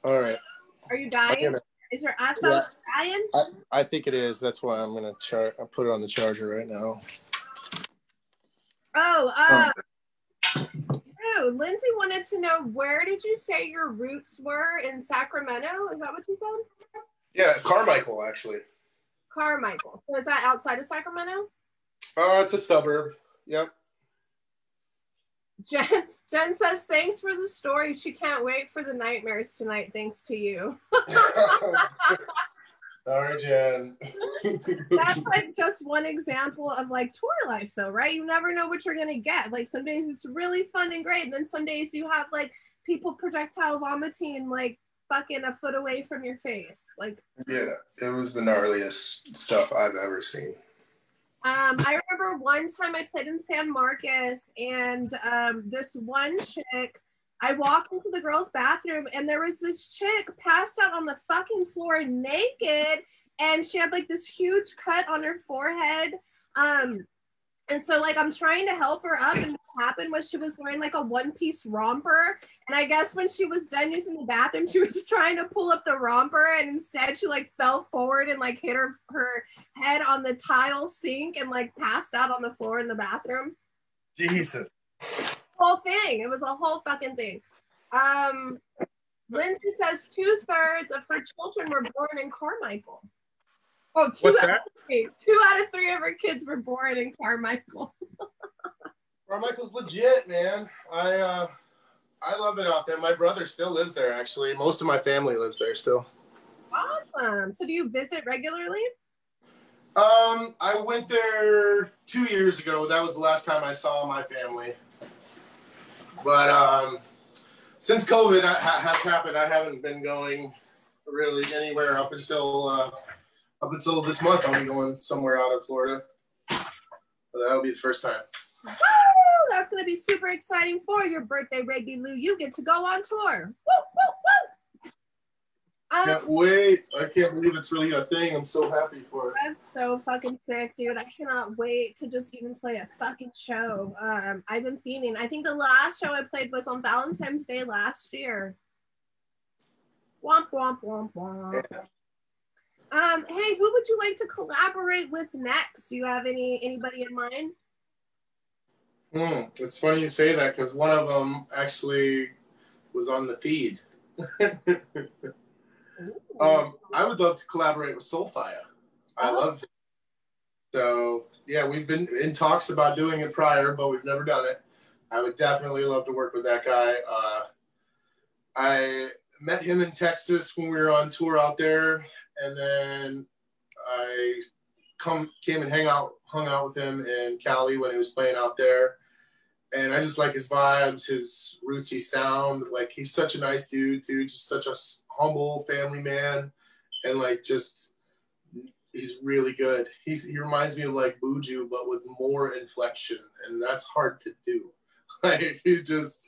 All right. Are you dying? gonna- Is your iPhone Yeah. dying? I, I think it is. That's why I'm gonna char. I'll put it on the charger right now. Oh, uh, dude, Lindsay wanted to know where did you say your roots were in Sacramento? Is that what you said? Yeah, Carmichael actually. Carmichael. So is that outside of Sacramento? Oh, it's a suburb. Yep. Jen, Jen says, thanks for the story. She can't wait for the nightmares tonight, thanks to you. Sorry, Jen. That's like just one example of like tour life, though, right? You never know what you're going to get. Like some days it's really fun and great. And then some days you have like people projectile vomiting like fucking a foot away from your face. Like, yeah, it was the gnarliest stuff I've ever seen. Um, I remember one time I played in San Marcos, and um, this one chick, I walked into the girls' bathroom, and there was this chick passed out on the fucking floor naked, and she had like this huge cut on her forehead. Um, and so like I'm trying to help her up, and what happened was she was wearing like a one-piece romper, and I guess when she was done using the bathroom, she was trying to pull up the romper, and instead she like fell forward and like hit her her head on the tile sink and like passed out on the floor in the bathroom. Jesus. Whole thing. It was a whole fucking thing. Um, Lindsay says two thirds of her children were born in Carmichael. Oh, two What's out that? Of three. Two out of three of our kids were born in Carmichael. Carmichael's legit, man. I uh, I love it out there. My brother still lives there. Actually, most of my family lives there still. Awesome. So, do you visit regularly? Um, I went there two years ago. That was the last time I saw my family. But um, since COVID has happened, I haven't been going really anywhere up until uh, up until this month. I'll be going somewhere out of Florida. But that'll be the first time. Woo! That's gonna be super exciting for your birthday, Reggae Lou. You get to go on tour. Woo, woo, woo! Um, can't wait. I can't believe it's really a thing. I'm so happy for it. That's so fucking sick, dude. I cannot wait to just even play a fucking show. Um, I've been feeling. I think the last show I played was on Valentine's Day last year. Womp womp womp womp. Yeah. Um, hey, who would you like to collaborate with next? Do you have any anybody in mind? Hmm. It's funny you say that because one of them actually was on the feed. Um, I would love to collaborate with Soulfire. I oh. love it. So yeah, we've been in talks about doing it prior, but we've never done it. I would definitely love to work with that guy. Uh, I met him in Texas when we were on tour out there, and then I come came and hang out, hung out with him in Cali when he was playing out there. And I just like his vibes, his rootsy sound. Like he's such a nice dude, too. Just such a humble family man, and like just he's really good. He's he reminds me of like Buju, but with more inflection, and that's hard to do. Like he just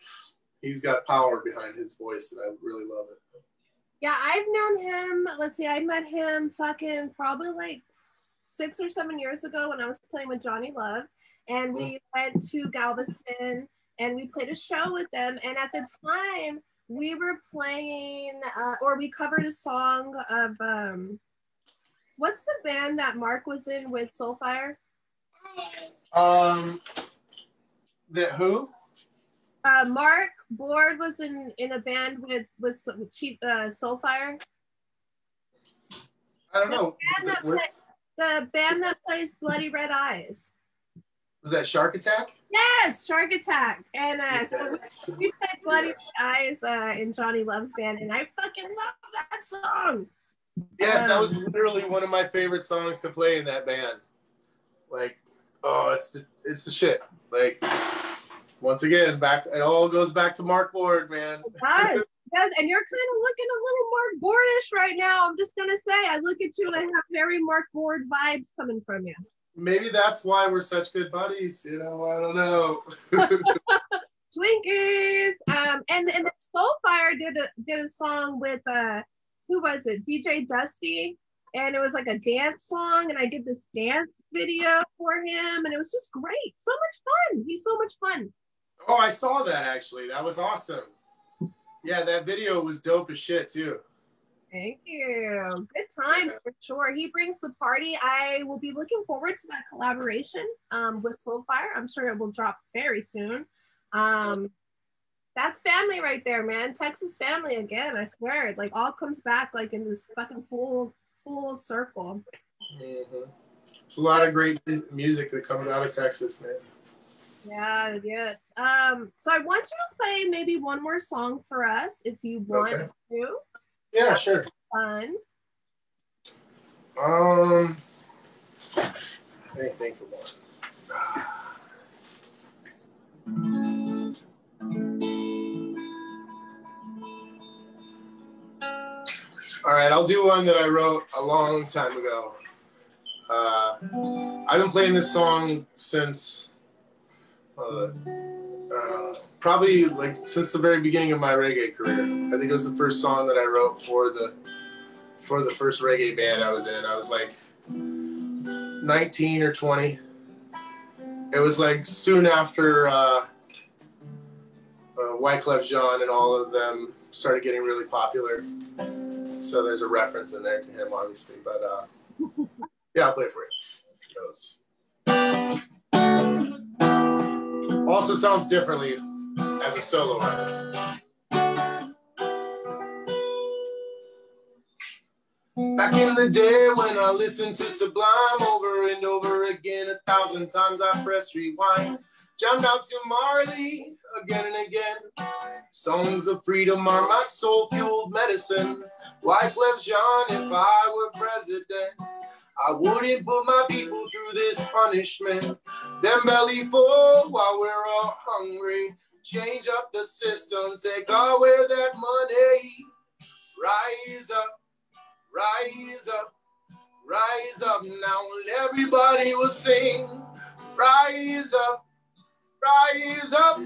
he's got power behind his voice, and I really love it. Yeah, I've known him. Let's see, I met him fucking probably like six or seven years ago when I was playing with Johnny Love, and we mm. went to Galveston and we played a show with them. And at the time, we were playing uh, or we covered a song of um what's the band that Mark was in with Soulfire? Um that who? Uh Mark Board was in in a band with with cheap uh Soulfire. I don't know. The band, play, the band that plays Bloody Red Eyes. Was that Shark Attack? Yes, Shark Attack. And uh, so we, played Bloody Eyes uh, in Johnny Love's band, and I fucking love that song. Yes, um, that was literally one of my favorite songs to play in that band. Like, oh, it's the it's the shit. Like, once again, back it all goes back to Mark Board, man. It does. Yes, and you're kind of looking a little Mark Boardish right now. I'm just gonna say, I look at you and I have very Mark Board vibes coming from you maybe that's why we're such good buddies. You know, I don't know. Twinkies. Um, and and Soulfire did a did a song with uh, who was it? DJ Dusty, and it was like a dance song, and I did this dance video for him, and it was just great. So much fun. He's so much fun. Oh, I saw that actually. That was awesome. Yeah, that video was dope as shit too. Thank you. Good times for sure. He brings the party. I will be looking forward to that collaboration um, with Soulfire. I'm sure it will drop very soon. Um, that's family right there, man. Texas family again. I swear, it like all comes back like in this fucking full full circle. Mm-hmm. It's a lot of great music that comes out of Texas, man. Yeah, yes. Um, so I want you to play maybe one more song for us if you want okay. to. Yeah, sure. Fun. Um, let me think of one. All right, I'll do one that I wrote a long time ago. Uh, I've been playing this song since uh, uh, probably like since the very beginning of my reggae career. I think it was the first song that I wrote for the for the first reggae band I was in. I was like 19 or 20. It was like soon after uh, uh, Wyclef Jean and all of them started getting really popular. So there's a reference in there to him, obviously. But uh, yeah, I'll play it for you. It goes. Also sounds differently as a solo artist. Back in the day when I listened to Sublime over and over again, a thousand times I press rewind. Jammed out to Marley again and again. Songs of freedom are my soul fueled medicine. Wyclef Jean, if I were president, I wouldn't put my people through this punishment. Them belly full while we're all hungry. Change up the system, take away that money. Rise up, rise up, rise up now. Everybody will sing. Rise up, rise up,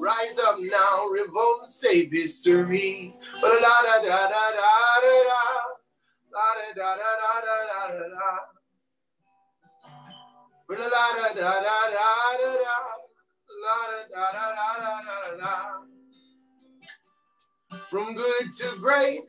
rise up now. Revolt and save history. La da da da da da da. Da da da da da da. La da da da da da da. La da da da da da da. From good to great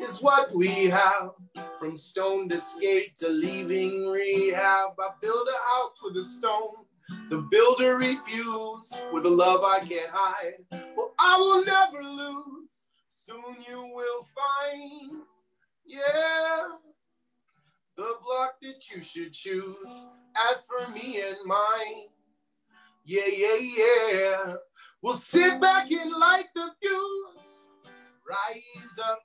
is what we have. From stone to skate to leaving rehab. I build a house with a stone. The builder refused with a love I can't hide. Well, I will never lose. Soon you will find, yeah, the block that you should choose. As for me and mine, yeah, yeah, yeah. We'll sit back and light the fuse. Rise up,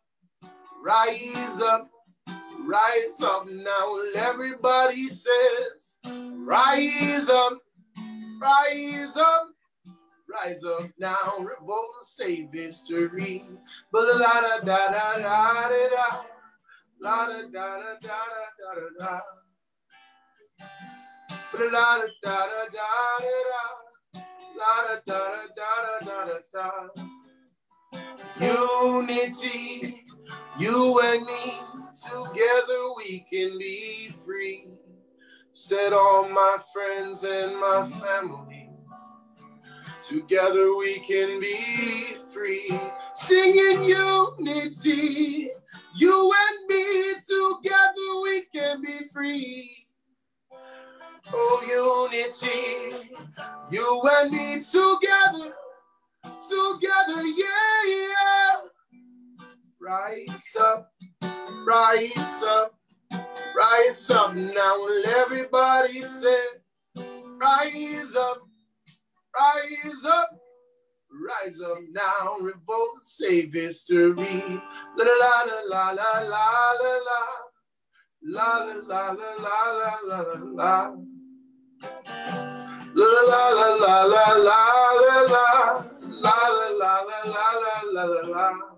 rise up, rise up now. Everybody says, rise up, rise up, rise up now. Revolt and save history. La da da da da da da. La da da da da da da da. La da da da da da da. La da da da da da da da. Unity, you and me, together we can be free. Said all my friends and my family, together we can be free. Singing unity, you and me, together we can be free. Oh, unity, you and me together together, yeah, yeah. Rise up, rise up, rise up now. Will everybody say, rise up, rise up, rise up now. Revolt, save history. La la la la la la la la. La la la la la la la la. La la la la la la la la. La la la la la la la la. Dude,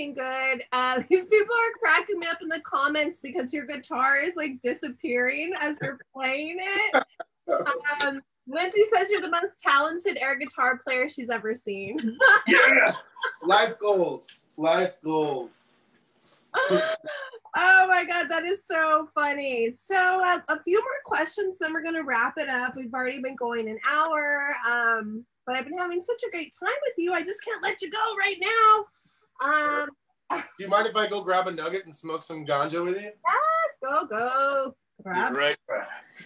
fucking good. Uh, these people are cracking me up in the comments because your guitar is like disappearing as you're playing it. Um, Lindsay says you're the most talented air guitar player she's ever seen. yes, life goals, life goals. oh my god, that is so funny. So uh, a few more questions, then we're gonna wrap it up. We've already been going an hour. Um, but I've been having such a great time with you. I just can't let you go right now. Um, Do you mind if I go grab a nugget and smoke some ganja with you? Yes, go, go. Grab, right.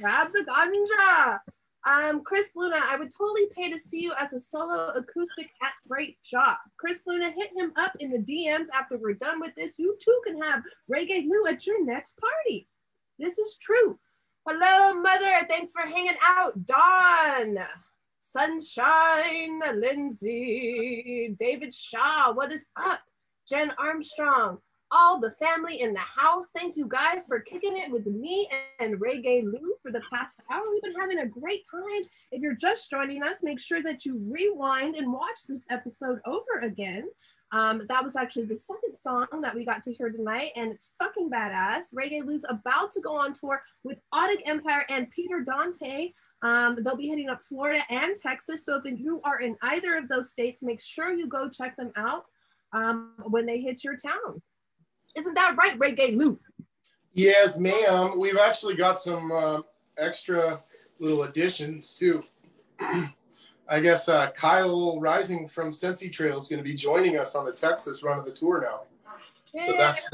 grab the ganja. Um, Chris Luna, I would totally pay to see you as a solo acoustic at Great Job. Chris Luna, hit him up in the DMs after we're done with this. You too can have Reggae Lou at your next party. This is true. Hello, mother. Thanks for hanging out. Dawn. Sunshine, Lindsay, David Shaw, what is up? Jen Armstrong, all the family in the house. Thank you guys for kicking it with me and Reggae Lou for the past hour. We've been having a great time. If you're just joining us, make sure that you rewind and watch this episode over again. Um, that was actually the second song that we got to hear tonight, and it's fucking badass. Reggae Lou's about to go on tour with Audic Empire and Peter Dante. Um, they'll be hitting up Florida and Texas. So if you are in either of those states, make sure you go check them out um, when they hit your town. Isn't that right, Reggae Lou? Yes, ma'am. We've actually got some uh, extra little additions too. I guess uh, Kyle Rising from Sensi Trail is going to be joining us on the Texas run of the tour now. So that's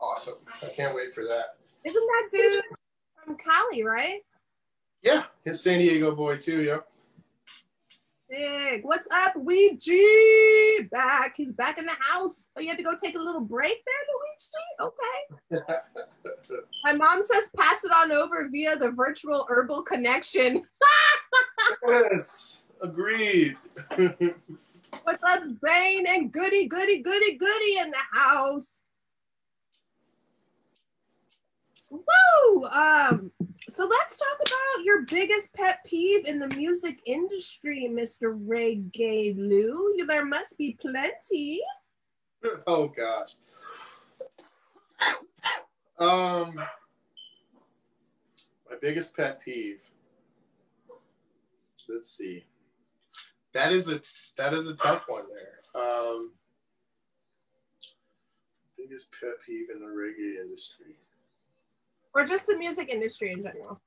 awesome. I can't wait for that. Isn't that dude from Cali, right? Yeah, his San Diego boy too. Yeah. Sick. What's up, Luigi? Back. He's back in the house. Oh, you had to go take a little break there, Luigi? Okay. My mom says pass it on over via the virtual herbal connection. yes, agreed. What's up, Zane and Goody, Goody, Goody, Goody in the house? Woo! Um, so let's talk about your biggest pet peeve in the music industry, Mr. Reggae Lou. There must be plenty. Oh gosh. Um, my biggest pet peeve. Let's see. That is a that is a tough one there. Um, biggest pet peeve in the reggae industry or just the music industry in general?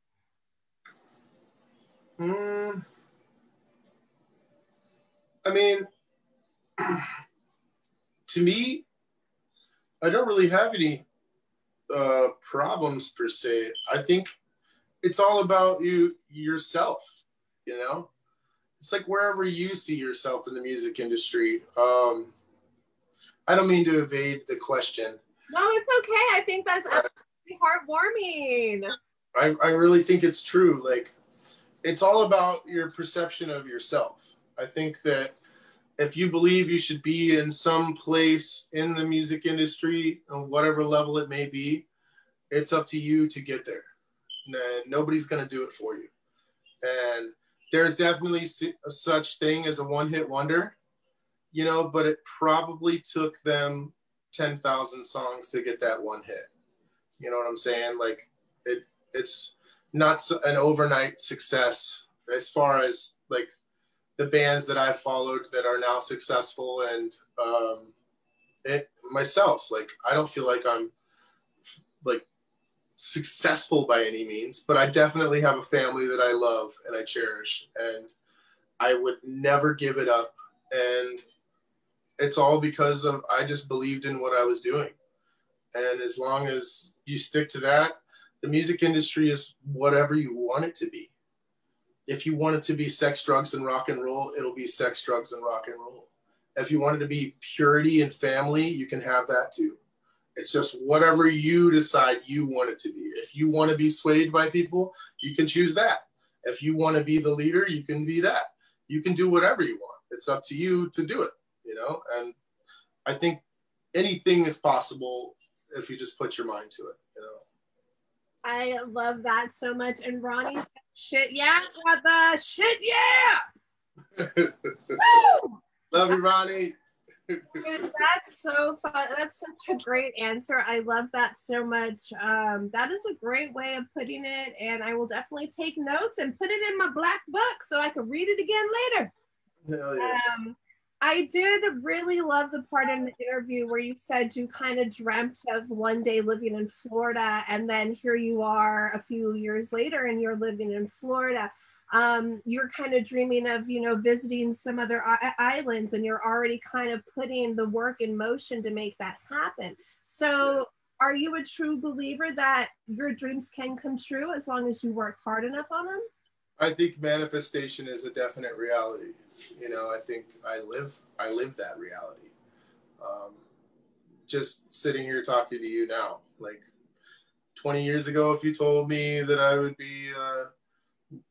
Mm, I mean, to me, I don't really have any uh, problems per se. I think it's all about you yourself. You know, it's like wherever you see yourself in the music industry. Um, I don't mean to evade the question. No, it's okay. I think that's absolutely heartwarming. I, I really think it's true. Like, it's all about your perception of yourself. I think that if you believe you should be in some place in the music industry, on whatever level it may be, it's up to you to get there. Nobody's going to do it for you. And there's definitely a such thing as a one hit wonder, you know, but it probably took them 10,000 songs to get that one hit. You know what I'm saying? Like it, it's not an overnight success as far as like the bands that I've followed that are now successful and um, it myself. Like I don't feel like I'm like successful by any means, but I definitely have a family that I love and I cherish, and I would never give it up. And it's all because of I just believed in what I was doing. And as long as you stick to that, the music industry is whatever you want it to be. If you want it to be sex, drugs, and rock and roll, it'll be sex, drugs, and rock and roll. If you want it to be purity and family, you can have that too. It's just whatever you decide you want it to be. If you want to be swayed by people, you can choose that. If you want to be the leader, you can be that. You can do whatever you want. It's up to you to do it, you know? And I think anything is possible if you just put your mind to it, you know. I love that so much. And Ronnie said, shit, yeah, brother, shit, yeah. love you, Ronnie. that's so fun. That's such a great answer. I love that so much. Um, that is a great way of putting it, and I will definitely take notes and put it in my black book so I can read it again later. Hell yeah. Um, I did really love the part in the interview where you said you kind of dreamt of one day living in Florida, and then here you are a few years later, and you're living in Florida. Um, you're kind of dreaming of, you know, visiting some other I- islands, and you're already kind of putting the work in motion to make that happen. So, are you a true believer that your dreams can come true as long as you work hard enough on them? I think manifestation is a definite reality. You know, I think I live I live that reality. Um, just sitting here talking to you now, like 20 years ago, if you told me that I would be a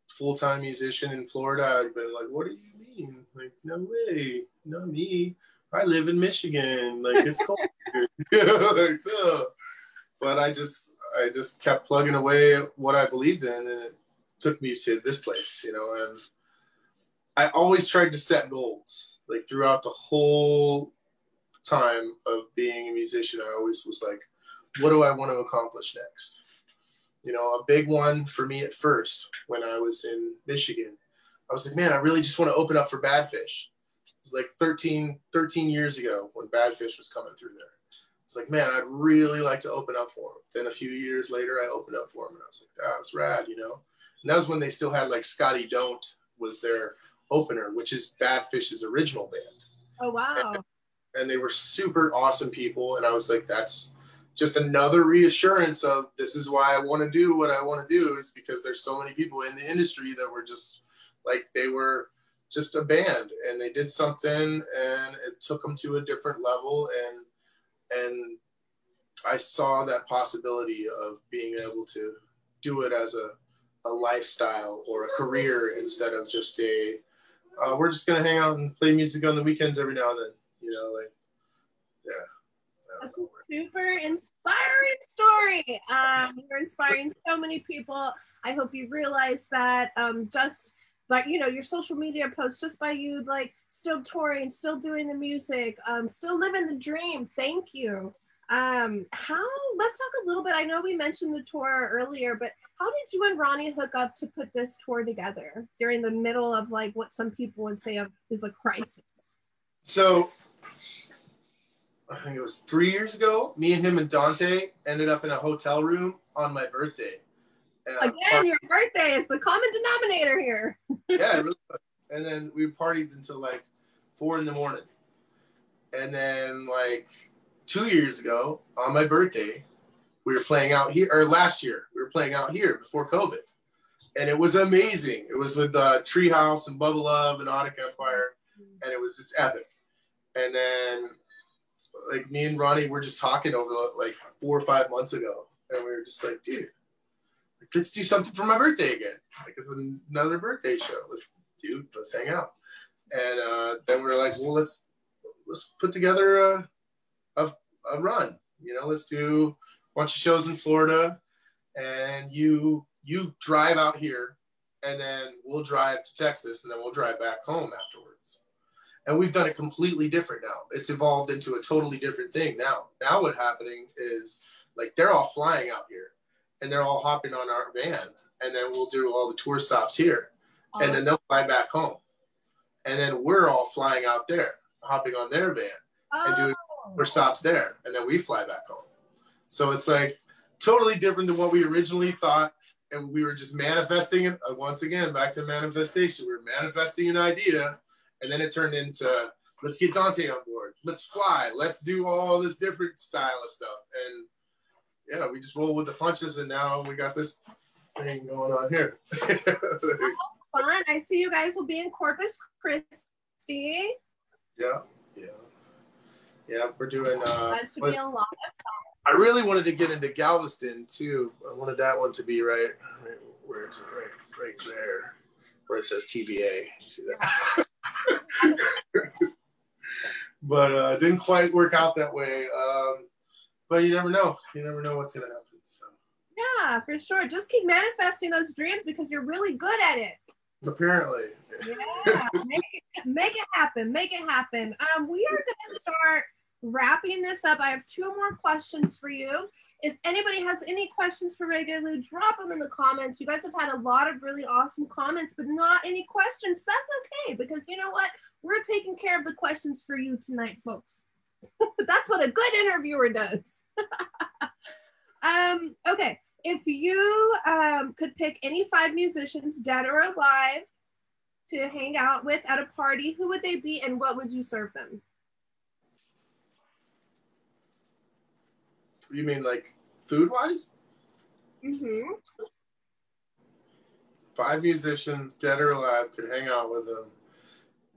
full time musician in Florida, I'd been like, "What do you mean? Like, no way, not me. I live in Michigan. Like, it's cold." like, But I just I just kept plugging away at what I believed in, and it took me to this place, you know, and I always tried to set goals. Like throughout the whole time of being a musician, I always was like, what do I want to accomplish next? You know, a big one for me at first when I was in Michigan, I was like, man, I really just want to open up for Badfish. It was like 13, 13 years ago when Badfish was coming through there. It's like, man, I'd really like to open up for him. Then a few years later, I opened up for him, and I was like, that was rad, you know. And that was when they still had like Scotty Don't was their opener, which is Badfish's original band. Oh wow. And, and they were super awesome people. And I was like, that's just another reassurance of this is why I want to do what I want to do is because there's so many people in the industry that were just like they were just a band and they did something and it took them to a different level and and I saw that possibility of being able to do it as a, a lifestyle or a career instead of just a uh, we're just gonna hang out and play music on the weekends every now and then you know like yeah that's a super inspiring story. Um, you're inspiring so many people. I hope you realize that um, just but you know your social media posts just by you like still touring still doing the music um, still living the dream thank you um, how let's talk a little bit i know we mentioned the tour earlier but how did you and ronnie hook up to put this tour together during the middle of like what some people would say is a crisis so I think it was three years ago. Me and him and Dante ended up in a hotel room on my birthday. And Again, your birthday is the common denominator here. yeah, really and then we partied until like four in the morning. And then like two years ago on my birthday, we were playing out here, or last year we were playing out here before COVID, and it was amazing. It was with uh, Treehouse and Bubble Love and Audic Empire, and it was just epic. And then like me and Ronnie were just talking over like four or five months ago, and we were just like, dude, let's do something for my birthday again. Like it's another birthday show. Let's do, let's hang out. And uh, then we were like, well, let's let's put together a, a, run. You know, let's do a bunch of shows in Florida, and you you drive out here, and then we'll drive to Texas, and then we'll drive back home afterwards and we've done it completely different now. It's evolved into a totally different thing now. Now what's happening is like they're all flying out here and they're all hopping on our van and then we'll do all the tour stops here and then they'll fly back home. And then we're all flying out there, hopping on their van and oh. doing oh. tour stops there and then we fly back home. So it's like totally different than what we originally thought and we were just manifesting it uh, once again back to manifestation. We we're manifesting an idea and then it turned into let's get Dante on board, let's fly, let's do all this different style of stuff, and yeah, we just roll with the punches, and now we got this thing going on here. fun! I see you guys will be in Corpus Christi. Yeah, yeah, yeah. We're doing. Uh, I really wanted to get into Galveston too. I wanted that one to be right. right where is it? Right, right there, where it says TBA. You see that? but uh, didn't quite work out that way. Um, but you never know. You never know what's gonna happen. So. Yeah, for sure. Just keep manifesting those dreams because you're really good at it. Apparently. Yeah, make it, make it happen. Make it happen. Um, we are gonna start wrapping this up, I have two more questions for you. If anybody has any questions for Reggae Lou, drop them in the comments. You guys have had a lot of really awesome comments, but not any questions. That's okay, because you know what? We're taking care of the questions for you tonight, folks. That's what a good interviewer does. um, okay, if you um, could pick any five musicians, dead or alive, to hang out with at a party, who would they be and what would you serve them? You mean like food wise? Mm-hmm. Five musicians, dead or alive, could hang out with them.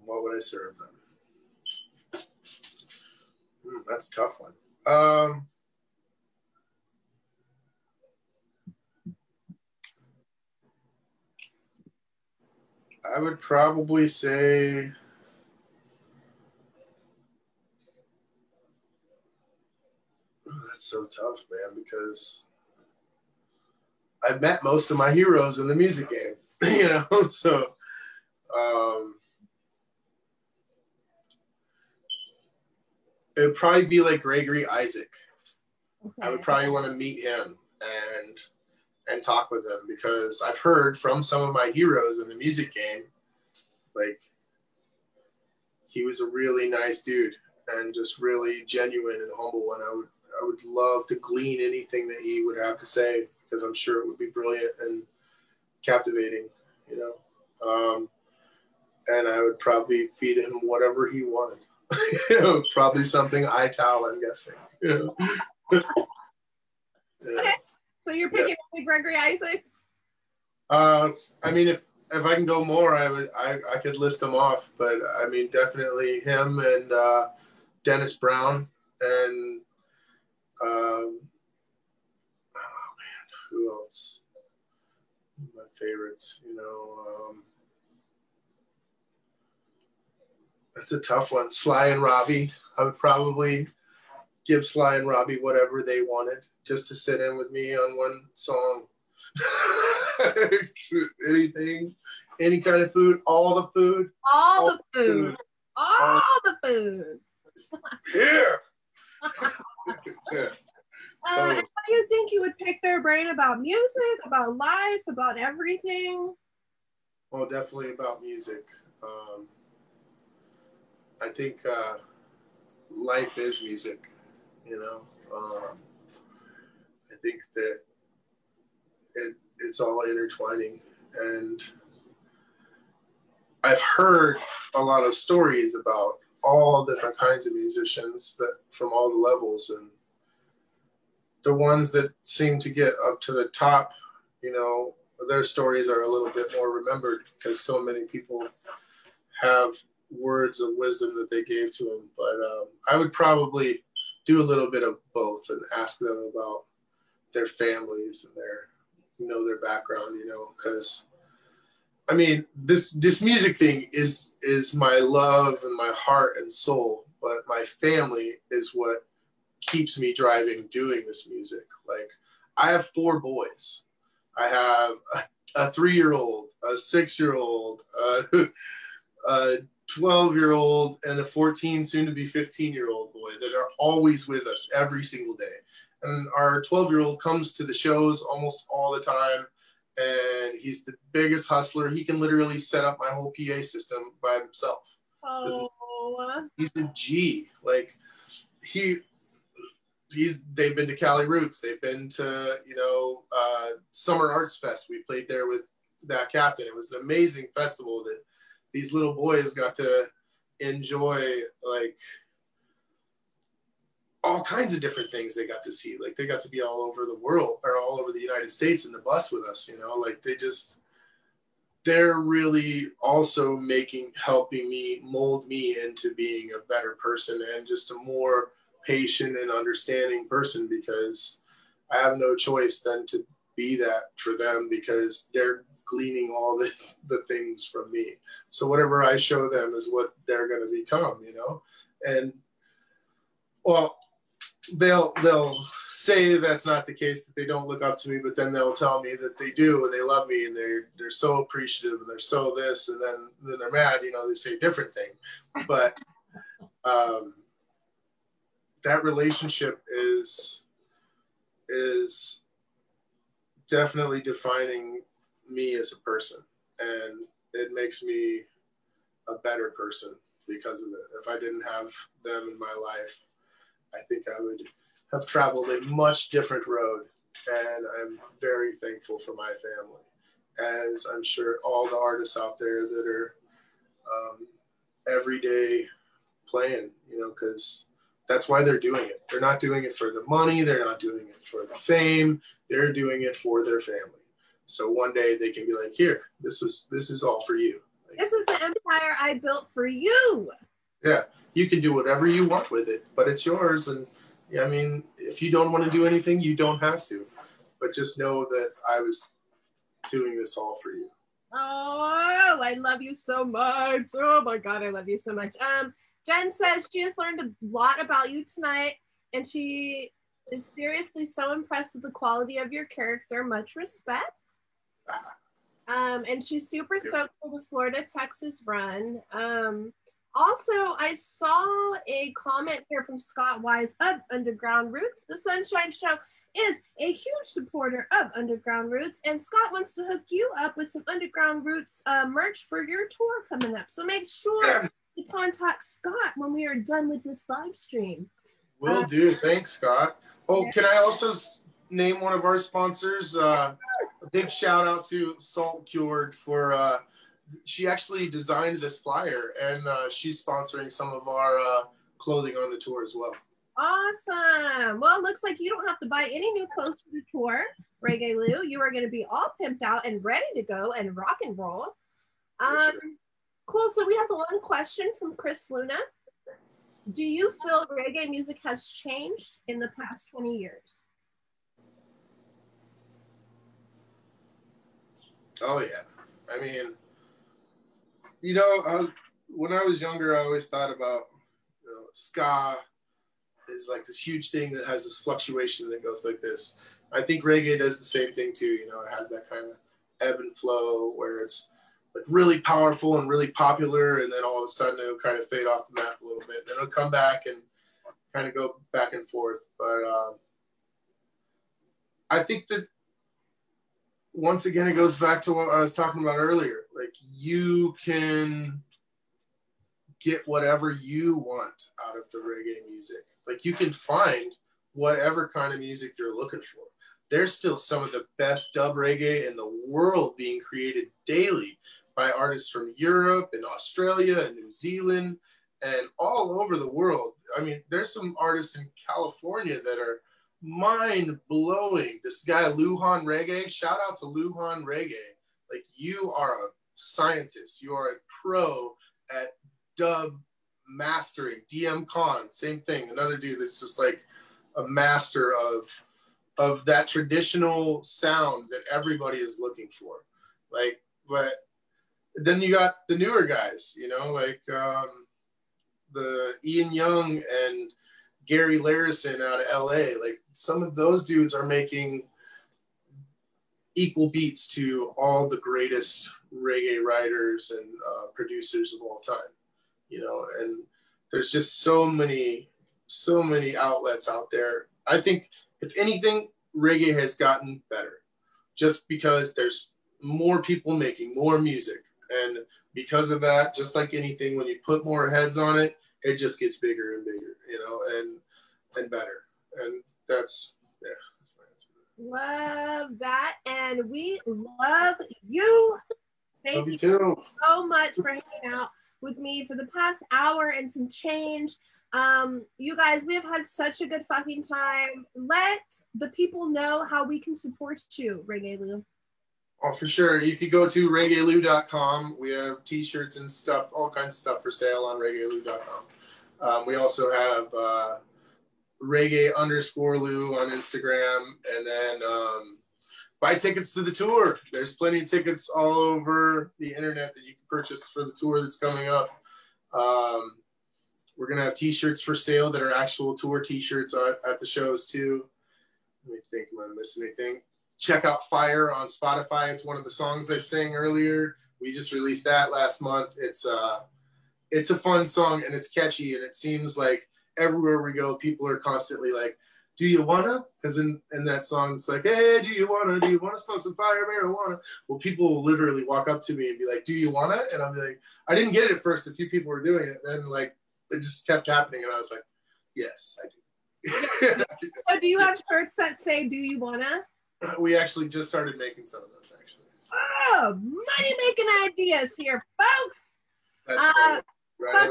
What would I serve them? Mm, that's a tough one. Um, I would probably say that's so tough, man, because I've met most of my heroes in the music game, you know. So, um, it would probably be like Gregory Isaac. Okay. I would probably want to meet him and and talk with him because I've heard from some of my heroes in the music game, like he was a really nice dude and just really genuine and humble, and I would I would love to glean anything that he would have to say because I'm sure it would be brilliant and captivating, you know. Um, and I would probably feed him whatever he wanted. probably something I Ital, I'm guessing. Yeah. Okay, so you're picking yeah. Gregory Isaacs. Uh, I mean, if if I can go more, I would I, I could list them off, but I mean definitely him and uh, Dennis Brown and um, oh man, who else? My favorites, you know. Um, that's a tough one. Sly and Robbie, I would probably give Sly and Robbie whatever they wanted just to sit in with me on one song. Anything, any kind of food, all the food. All, all the food. food. All, all the food. Here. yeah. Uh, do you think you would pick their brain about music, about life, about everything? Well, definitely about music. Um, I think uh, life is music, you know. Um, I think that it, it's all intertwining. And I've heard a lot of stories about all different kinds of musicians that from all the levels and the ones that seem to get up to the top you know their stories are a little bit more remembered because so many people have words of wisdom that they gave to them but um, i would probably do a little bit of both and ask them about their families and their you know their background you know because I mean, this this music thing is is my love and my heart and soul, but my family is what keeps me driving doing this music. Like, I have four boys. I have a, a three year old, a six year old, a 12 year old, and a 14, soon to be 15 year old boy that are always with us every single day. And our 12 year old comes to the shows almost all the time and he's the biggest hustler. He can literally set up my whole PA system by himself. Oh. He's a G. Like he he's they've been to Cali Roots. They've been to, you know, uh, Summer Arts Fest. We played there with that captain. It was an amazing festival that these little boys got to enjoy like all kinds of different things they got to see. Like they got to be all over the world or all over the United States in the bus with us, you know, like they just, they're really also making, helping me mold me into being a better person and just a more patient and understanding person because I have no choice than to be that for them because they're gleaning all the, the things from me. So whatever I show them is what they're going to become, you know? And well, they'll they'll say that's not the case that they don't look up to me but then they'll tell me that they do and they love me and they're they're so appreciative and they're so this and then then they're mad you know they say different thing. But um that relationship is is definitely defining me as a person and it makes me a better person because of it. If i didn't have them in my life I think I would have traveled a much different road. And I'm very thankful for my family, as I'm sure all the artists out there that are um, every day playing, you know, because that's why they're doing it. They're not doing it for the money, they're not doing it for the fame, they're doing it for their family. So one day they can be like, here, this was this is all for you. Like, this is the empire I built for you. Yeah you can do whatever you want with it, but it's yours. And I mean, if you don't want to do anything, you don't have to. But just know that I was doing this all for you. Oh, I love you so much. Oh my God, I love you so much. Um, Jen says she has learned a lot about you tonight, and she is seriously so impressed with the quality of your character. Much respect. Um, and she's super stoked for the Florida Texas run. Um, also, I saw a comment here from Scott Wise of Underground Roots. The Sunshine Show is a huge supporter of Underground Roots, and Scott wants to hook you up with some Underground Roots uh, merch for your tour coming up. So make sure to contact Scott when we are done with this live stream. Will uh, do. Thanks, Scott. Oh, yeah. can I also name one of our sponsors? Uh, a big shout out to Salt Cured for. She actually designed this flyer, and uh, she's sponsoring some of our uh, clothing on the tour as well. Awesome. Well, it looks like you don't have to buy any new clothes for the tour, Reggae Lou. You are going to be all pimped out and ready to go and rock and roll. Um, sure. Cool. So we have one question from Chris Luna. Do you feel reggae music has changed in the past 20 years? Oh, yeah. I mean, you know, I, when I was younger, I always thought about you know, ska is like this huge thing that has this fluctuation that goes like this. I think reggae does the same thing too. You know, it has that kind of ebb and flow where it's like really powerful and really popular, and then all of a sudden it'll kind of fade off the map a little bit. Then it'll come back and kind of go back and forth. But um, I think that once again, it goes back to what I was talking about earlier. Like you can get whatever you want out of the reggae music. Like you can find whatever kind of music you're looking for. There's still some of the best dub reggae in the world being created daily by artists from Europe and Australia and New Zealand and all over the world. I mean, there's some artists in California that are mind blowing. This guy Luhan Reggae, shout out to Luhan Reggae. Like you are a scientist, you are a pro at dub mastering. DM Khan, same thing. Another dude that's just like a master of of that traditional sound that everybody is looking for. Like, but then you got the newer guys, you know, like um, the Ian Young and Gary Larison out of LA. Like some of those dudes are making equal beats to all the greatest reggae writers and uh, producers of all time, you know, and there's just so many, so many outlets out there. I think if anything, reggae has gotten better just because there's more people making more music. And because of that, just like anything, when you put more heads on it, it just gets bigger and bigger, you know, and and better. And that's yeah, that's my answer. Love that. And we love you. Thank love you, you so much for hanging out with me for the past hour and some change. Um, you guys, we have had such a good fucking time. Let the people know how we can support you, Reggae Lou. Oh, for sure. You could go to reggaelou.com. We have t-shirts and stuff, all kinds of stuff for sale on reggaelou.com. Um, we also have uh, reggae underscore Lou on Instagram. And then um, buy tickets to the tour. There's plenty of tickets all over the internet that you can purchase for the tour that's coming up. Um, we're going to have t-shirts for sale that are actual tour t-shirts at, at the shows too. Let me think, am I missing anything? Check out Fire on Spotify. It's one of the songs I sang earlier. We just released that last month. It's uh it's a fun song and it's catchy and it seems like everywhere we go, people are constantly like, "Do you wanna?" Because in in that song, it's like, "Hey, do you wanna? Do you wanna smoke some fire marijuana?" Well, people will literally walk up to me and be like, "Do you wanna?" And be like, "I didn't get it at first. A few people were doing it, then like it just kept happening, and I was like, "Yes, I do." so, do you have shirts that say "Do you wanna"? we actually just started making some of those actually. Oh, money making ideas here, folks. That's uh, right.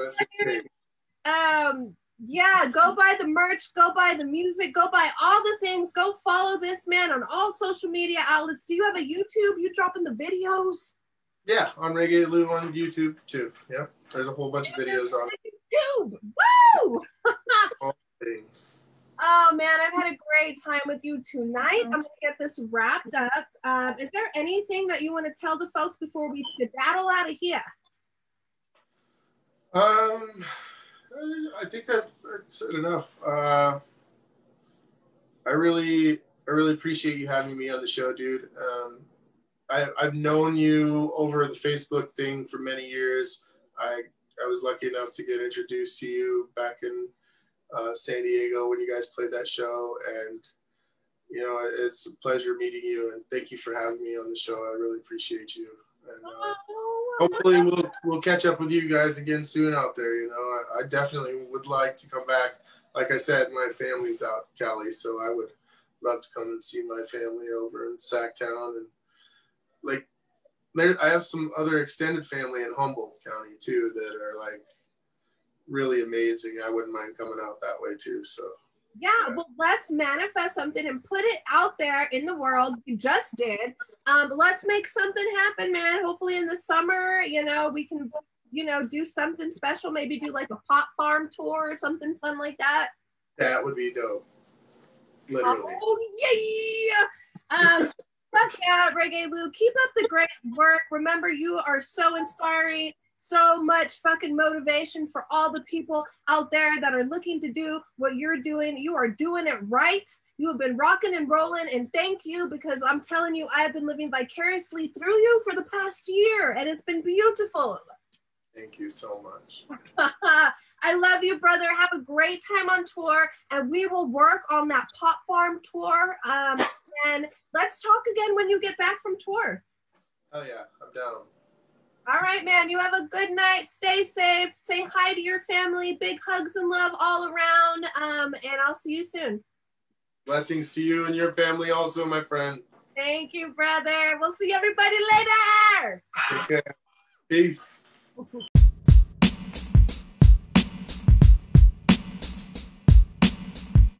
right um, yeah, go buy the merch, go buy the music, go buy all the things. Go follow this man on all social media outlets. Do you have a YouTube? You dropping the videos? Yeah, on Reggae Lou on YouTube too. Yeah, there's a whole bunch of videos on YouTube. Woo! all things. Oh man, I've had a great time with you tonight. I'm gonna get this wrapped up. Um, is there anything that you want to tell the folks before we skedaddle out of here? Um, I think I've said enough. Uh, I really, I really appreciate you having me on the show, dude. Um, I, I've known you over the Facebook thing for many years. I, I was lucky enough to get introduced to you back in uh, San Diego when you guys played that show. And, you know, it's a pleasure meeting you and thank you for having me on the show. I really appreciate you. And uh, hopefully we'll, we'll catch up with you guys again soon out there. You know, I, I definitely would like to come back. Like I said, my family's out in Cali, so I would love to come and see my family over in Sacktown and like there, I have some other extended family in Humboldt County too that are like really amazing. I wouldn't mind coming out that way too. So yeah, well, let's manifest something and put it out there in the world. You just did. Um, let's make something happen, man. Hopefully in the summer, you know, we can, you know, do something special. Maybe do like a pot farm tour or something fun like that. That would be dope. Literally. Oh yeah. Um, fuck yeah, Reggae Lou. Keep up the great work. Remember, you are so inspiring so much fucking motivation for all the people out there that are looking to do what you're doing. You are doing it right. You have been rocking and rolling, and thank you because I'm telling you, I have been living vicariously through you for the past year, and it's been beautiful. Thank you so much. I love you, brother. Have a great time on tour, and we will work on that pot farm tour. Um, and let's talk again when you get back from tour. Oh yeah, I'm down. All right, man. You have a good night. Stay safe. Say hi to your family. Big hugs and love all around. Um, and I'll see you soon. Blessings to you and your family, also, my friend. Thank you, brother. We'll see everybody later. Okay. Peace.